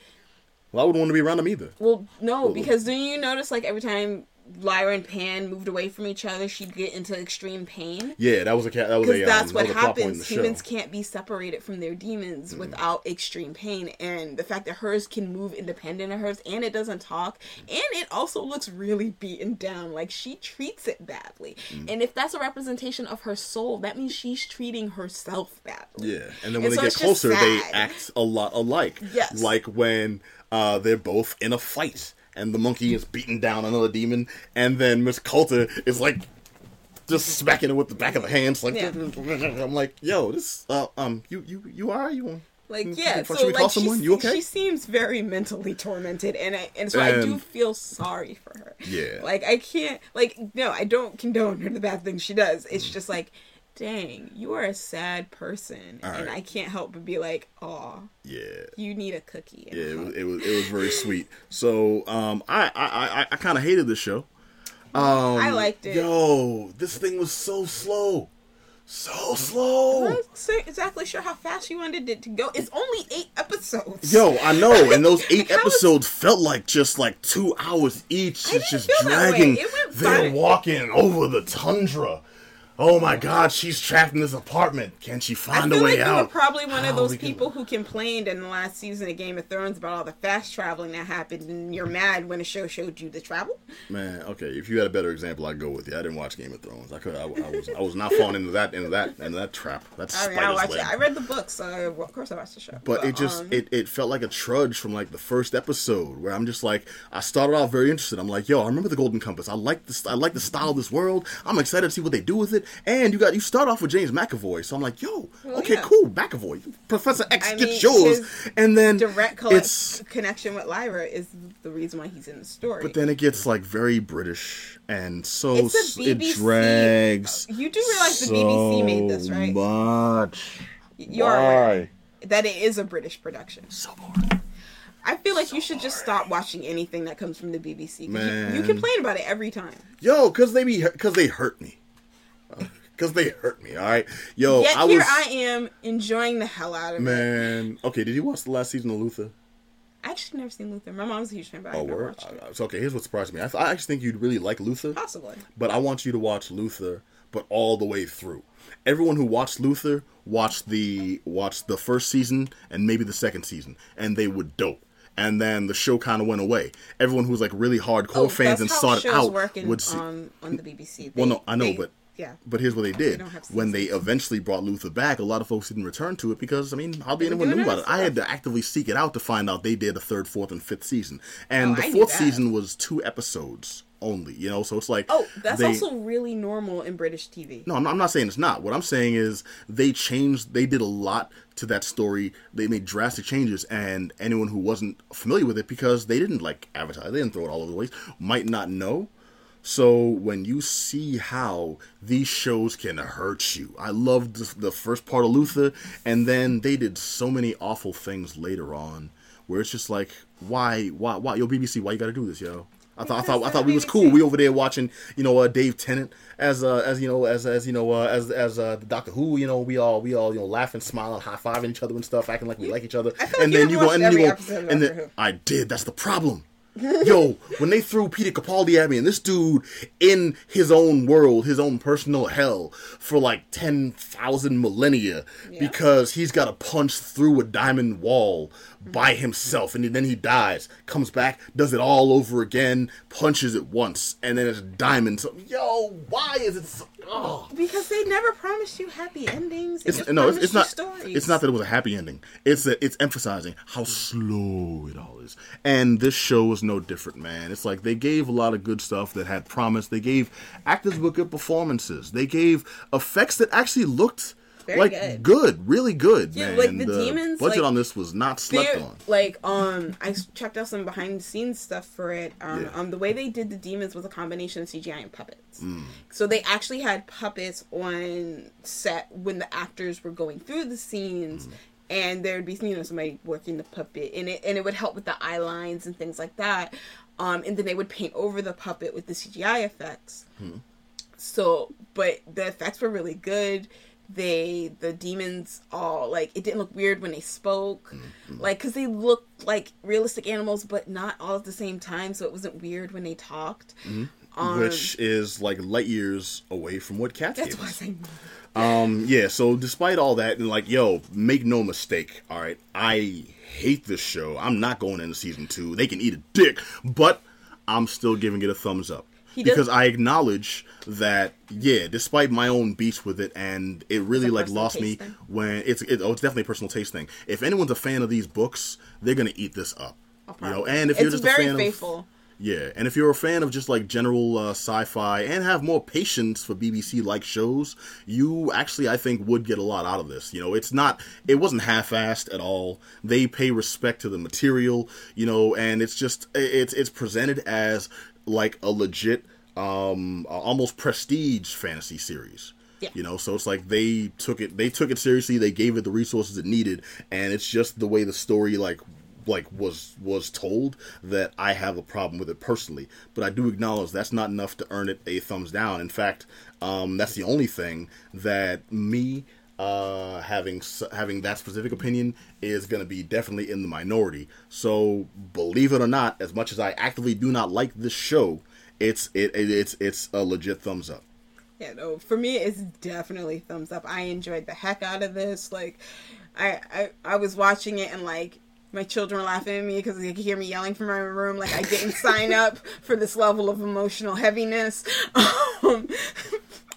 Well, I wouldn't want to be around them either. well, no, because do you notice like every time Lyra and Pan moved away from each other, she'd get into extreme pain. Yeah, that was a cat. That was a Because um, that's that what was a plot point in happens. Humans show. Mm. can't be separated from their daemons without extreme pain. And the fact that hers can move independent of hers and it doesn't talk, and it also looks really beaten down. Like she treats it badly. Mm. And if that's a representation of her soul, that means she's treating herself badly. Yeah, and then when And they so get closer, they act a lot alike. Yes. like when uh, they're both in a fight, and the monkey is beating down another daemon, and then Miss Coulter is like just smacking it with the back of the hands, like Yeah. I'm like, yo, this, uh, um, you, you, you are you? Like yeah, should so we like call she, someone? You okay? she seems very mentally tormented, and I, and so I do feel sorry for her. Yeah. like I can't like no, I don't condone her the bad things she does. It's just like, dang, you are a sad person, and. I can't help but be like, oh, Yeah. you need a cookie. Yeah, it was, it was it was very sweet. So um, I I I, I kind of hated this show. Um, I liked it. Yo, this thing was so slow, so slow. I'm not exactly sure how fast you wanted it to go. It's only eight episodes. Yo, I know, and those eight episodes felt like just like two hours each. I It's didn't just feel that way. dragging. It went They're walking over the tundra. Oh my God, she's trapped in this apartment. Can she find a way like you out? were probably one How of those can- people who complained in the last season of Game of Thrones about all the fast traveling that happened, and you're mad when a show showed you the travel. Man, okay. If you had a better example, I'd go with you. I didn't watch Game of Thrones. I could. I, I was. I was not falling into that. Into that. Into that trap. That's I mean, I watched. I read the books, so of course I watched the show. But it just um, it, it felt like a trudge from like the first episode where I'm just like I started off very interested. I'm like, yo, I remember the Golden Compass. I like this. I like the style of this world. I'm excited to see what they do with it. And you got you start off with James McAvoy, so I'm like, yo, okay, yeah. cool, McAvoy, Professor X, I get mean, yours. And then direct collect- connection with Lyra is the reason why he's in the story. but then it gets like very British and so It's a s- it drags. you do realize the BBC made this, right? Much. You're aware that it is a British production. So boring. I feel like you should just stop watching anything that comes from the BBC. You, you complain about it every time. Yo, cause they be cause they hurt me. Cause they hurt me. All right. Yo, Yet I here was I am enjoying the hell out of it. man. Okay, did you watch the last season of Luther? I actually never seen Luther. My mom's a huge fan, but I Oh, never watched it. Uh, So okay, here's what surprised me. I, th- I actually think you'd really like Luther, Possibly. but I want you to watch Luther but all the way through. Everyone who watched Luther watched the watched the first season and maybe the second season, and they were dope. And then the show kind of went away. Everyone who was like really hardcore Oh, fans and sought it out would see. um, on the BBC. well, no, I know, they- but yeah. but here's what they did. don't when they eventually brought Luther back, a lot of folks didn't return to it because I mean, hardly They anyone knew about it. I had to actively seek it out to find out they did a third, fourth, and fifth season, and Oh, the I fourth season was two episodes only. You know, so it's like Oh, that's they- also really normal in British TV. no, I'm not, I'm not saying it's not. What I'm saying is they changed. They did a lot to that story. They made drastic changes, and anyone who wasn't familiar with it because they didn't like advertise, they didn't throw it all over the place, might not know. So when you see how these shows can hurt you, I loved the, first part of Luther, and then they did so many awful things later on, where it's just like, why, why, why, yo, BBC, why you got to do this, yo? I thought, I thought, I thought we was cool. We over there watching, you know, uh, Dave Tennant as, uh, as you know, as, as you know, uh, as, as uh, Doctor Who. You know, we all, we all, you know, laughing, smiling, high fiving each other and stuff, acting like we like each other. Feel like you go, and you go, and then I did. That's the problem. Yo, when they threw Peter Capaldi at me, and this dude in his own world, his own personal hell for like ten thousand millennia, because he's got to punch through a diamond wall by himself, and then he dies, comes back, does it all over again, punches it once, and then it's diamond. So, yo, why is it? So, oh. Because they never promised you happy endings. It's, no, it's, it's not. Stories. It's not that it was a happy ending. It's that it's emphasizing how slow it all is. And this show was no different, man. It's like they gave a lot of good stuff that had promise. They gave actors with good performances. They gave effects that actually looked Very like good. really good, Yeah, man. like the daemons, budget like, on this was not slept on. Like, um, I checked out some behind the scenes stuff for it. Um, Yeah. um, the way they did the daemons was a combination of CGI and puppets. Mm. So they actually had puppets on set when the actors were going through the scenes. Mm. And there'd be, you know, somebody working the puppet, and it and it would help with the eye lines and things like that. Um, and then they would paint over the puppet with the CGI effects. Hmm. So, but the effects were really good. They, the daemons, all like it didn't look weird when they spoke, Mm-hmm. like because they looked like realistic animals, but not all at the same time. So it wasn't weird when they talked. Um, Mm-hmm. which is like light years away from what cats that's us. I. Um, yeah, so despite all that, and like, yo, make no mistake, all right, I hate this show. I'm not going into season two. They can eat a dick, but I'm still giving it a thumbs up. Because I acknowledge that, yeah, despite my own beats with it, and it really like lost me thing? when it's it, oh, it's definitely a personal taste thing. If anyone's a fan of these books, they're gonna eat this up, you know. And if you're just very a fan faithful. of yeah, and if you're a fan of just like general uh, sci-fi and have more patience for BBC-like shows, you actually I think would get a lot out of this. You know, it's not it wasn't half-assed at all. They pay respect to the material, you know, and it's just it's it's presented as like a legit um almost prestige fantasy series. Yeah. You know, so it's like they took it they took it seriously, they gave it the resources it needed, and it's just the way the story like like was was told that I have a problem with it personally. But I do acknowledge that's not enough to earn it a thumbs down. In fact, um, that's the only thing that me uh, having having that specific opinion is going to be definitely in the minority. So believe it or not, as much as I actively do not like this show, it's it, it it's it's a legit thumbs up. Yeah, no, for me it's definitely thumbs up. I enjoyed the heck out of this. Like, I I, I was watching it and like my children were laughing at me because they could hear me yelling from my room. Like I didn't sign up for this level of emotional heaviness. Um,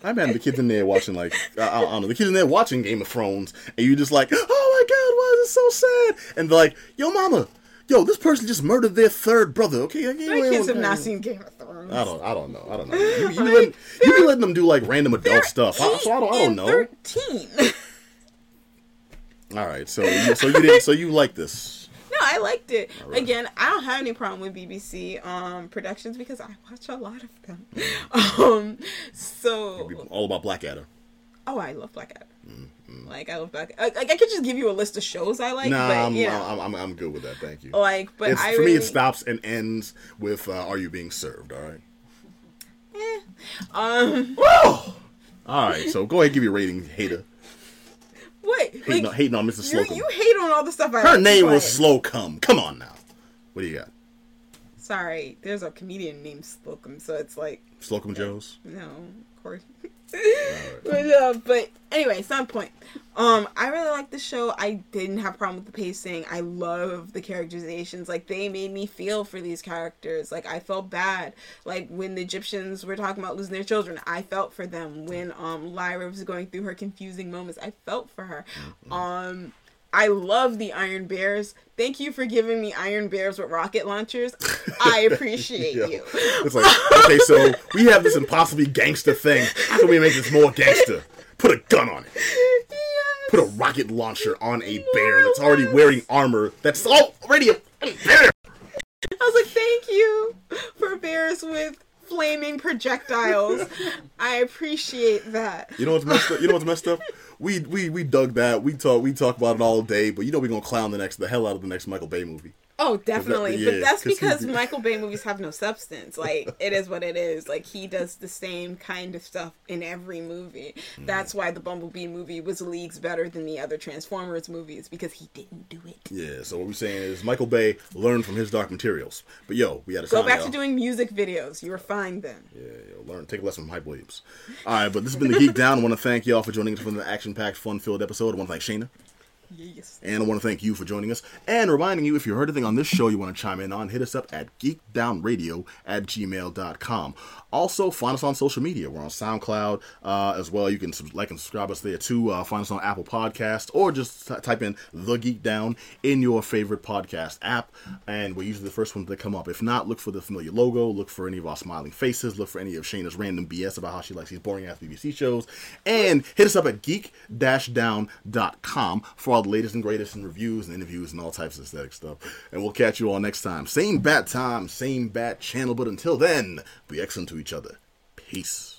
I imagine the kids in there watching like I, don't know the kids in there watching Game of Thrones, and you just like, oh my god, why is it so sad? And they're like, yo, mama, yo, this person just murdered their third brother. Okay, my kids have not seen Game of Thrones. I don't, I don't know, I don't know. You, you, be, letting, you be letting them do like random adult stuff. I, so I don't, I don't know. Thirteen. All right, so so you didn't, so you like this? No, I liked it. right. Again, I don't have any problem with BBC um, productions because I watch a lot of them. Mm. Um, so, All about Blackadder. oh, I love Blackadder. Mm, Like I love Black. Like I could just give you a list of shows I like, Nah, but I'm, you know, I'm, I'm, I'm good with that. Thank you. like, but It's, I for really, me, it stops and ends with uh, "Are you being served?" All right. eh. Um, All right, so go ahead, give your rating, hater. Wait, Hating, like, on, hating on Mr. Slocombe. you hate on all the stuff I. Her like. name was Slocombe. Come. Come on now. What do you got? Sorry, there's a comedian named Slocum, so it's like Slocum Joes. no, of course. but, uh, but anyway, it's not point. Um, I really like the show. I didn't have a problem with the pacing. I love the characterizations. Like they made me feel for these characters. Like I felt bad. Like when the Gyptians were talking about losing their children, I felt for them. When um Lyra was going through her confusing moments, I felt for her. Mm-hmm. Um I love the Iron Bears. Thank you for giving me Iron Bears with rocket launchers. I appreciate you. It's like, okay, so we have this impossibly gangster thing. How can we make this more gangster? Put a gun on it. Yes. Put a rocket launcher on a bear that's already wearing armor that's already a bear. I was like, thank you for bears with flaming projectiles. I appreciate that. You know what's messed up? You know what's messed up? we we we dug that. We talk we talk about it all day, but you know we're gonna clown the next the hell out of the next Michael Bay movie. Oh, definitely. That, yeah, but that's because Michael Bay movies have no substance. Like it is what it is. Like he does the same kind of stuff in every movie. Mm. That's why the Bumblebee movie was leagues better than the other Transformers movies because he didn't do it. Yeah. So what we're saying is Michael Bay learned from his Dark Materials. But yo, we had to go back y'all. to doing music videos. You were fine then. Yeah. Yo, learn. Take a lesson from Hype Williams. All right. But this has been the Geek Down. I want to thank y'all for joining us for the action-packed, fun-filled episode. I want to thank Shayna. Yes. And I want to thank you for joining us and reminding you if you heard anything on this show you want to chime in on, hit us up at geekdownradio at gmail.com. Also, find us on social media. We're on SoundCloud uh, as well. You can like and subscribe us there too. Uh, find us on Apple Podcast or just t- type in The Geek Down in your favorite podcast app, and we're usually the first ones that come up. If not, look for the familiar logo, look for any of our smiling faces, look for any of Shayna's random BS about how she likes these boring ass BBC shows, and hit us up at geek-down.com for all the latest and greatest in reviews and interviews and all types of aesthetic stuff. And we'll catch you all next time. Same bat time, same bat channel, but until then, be excellent to each other. Peace.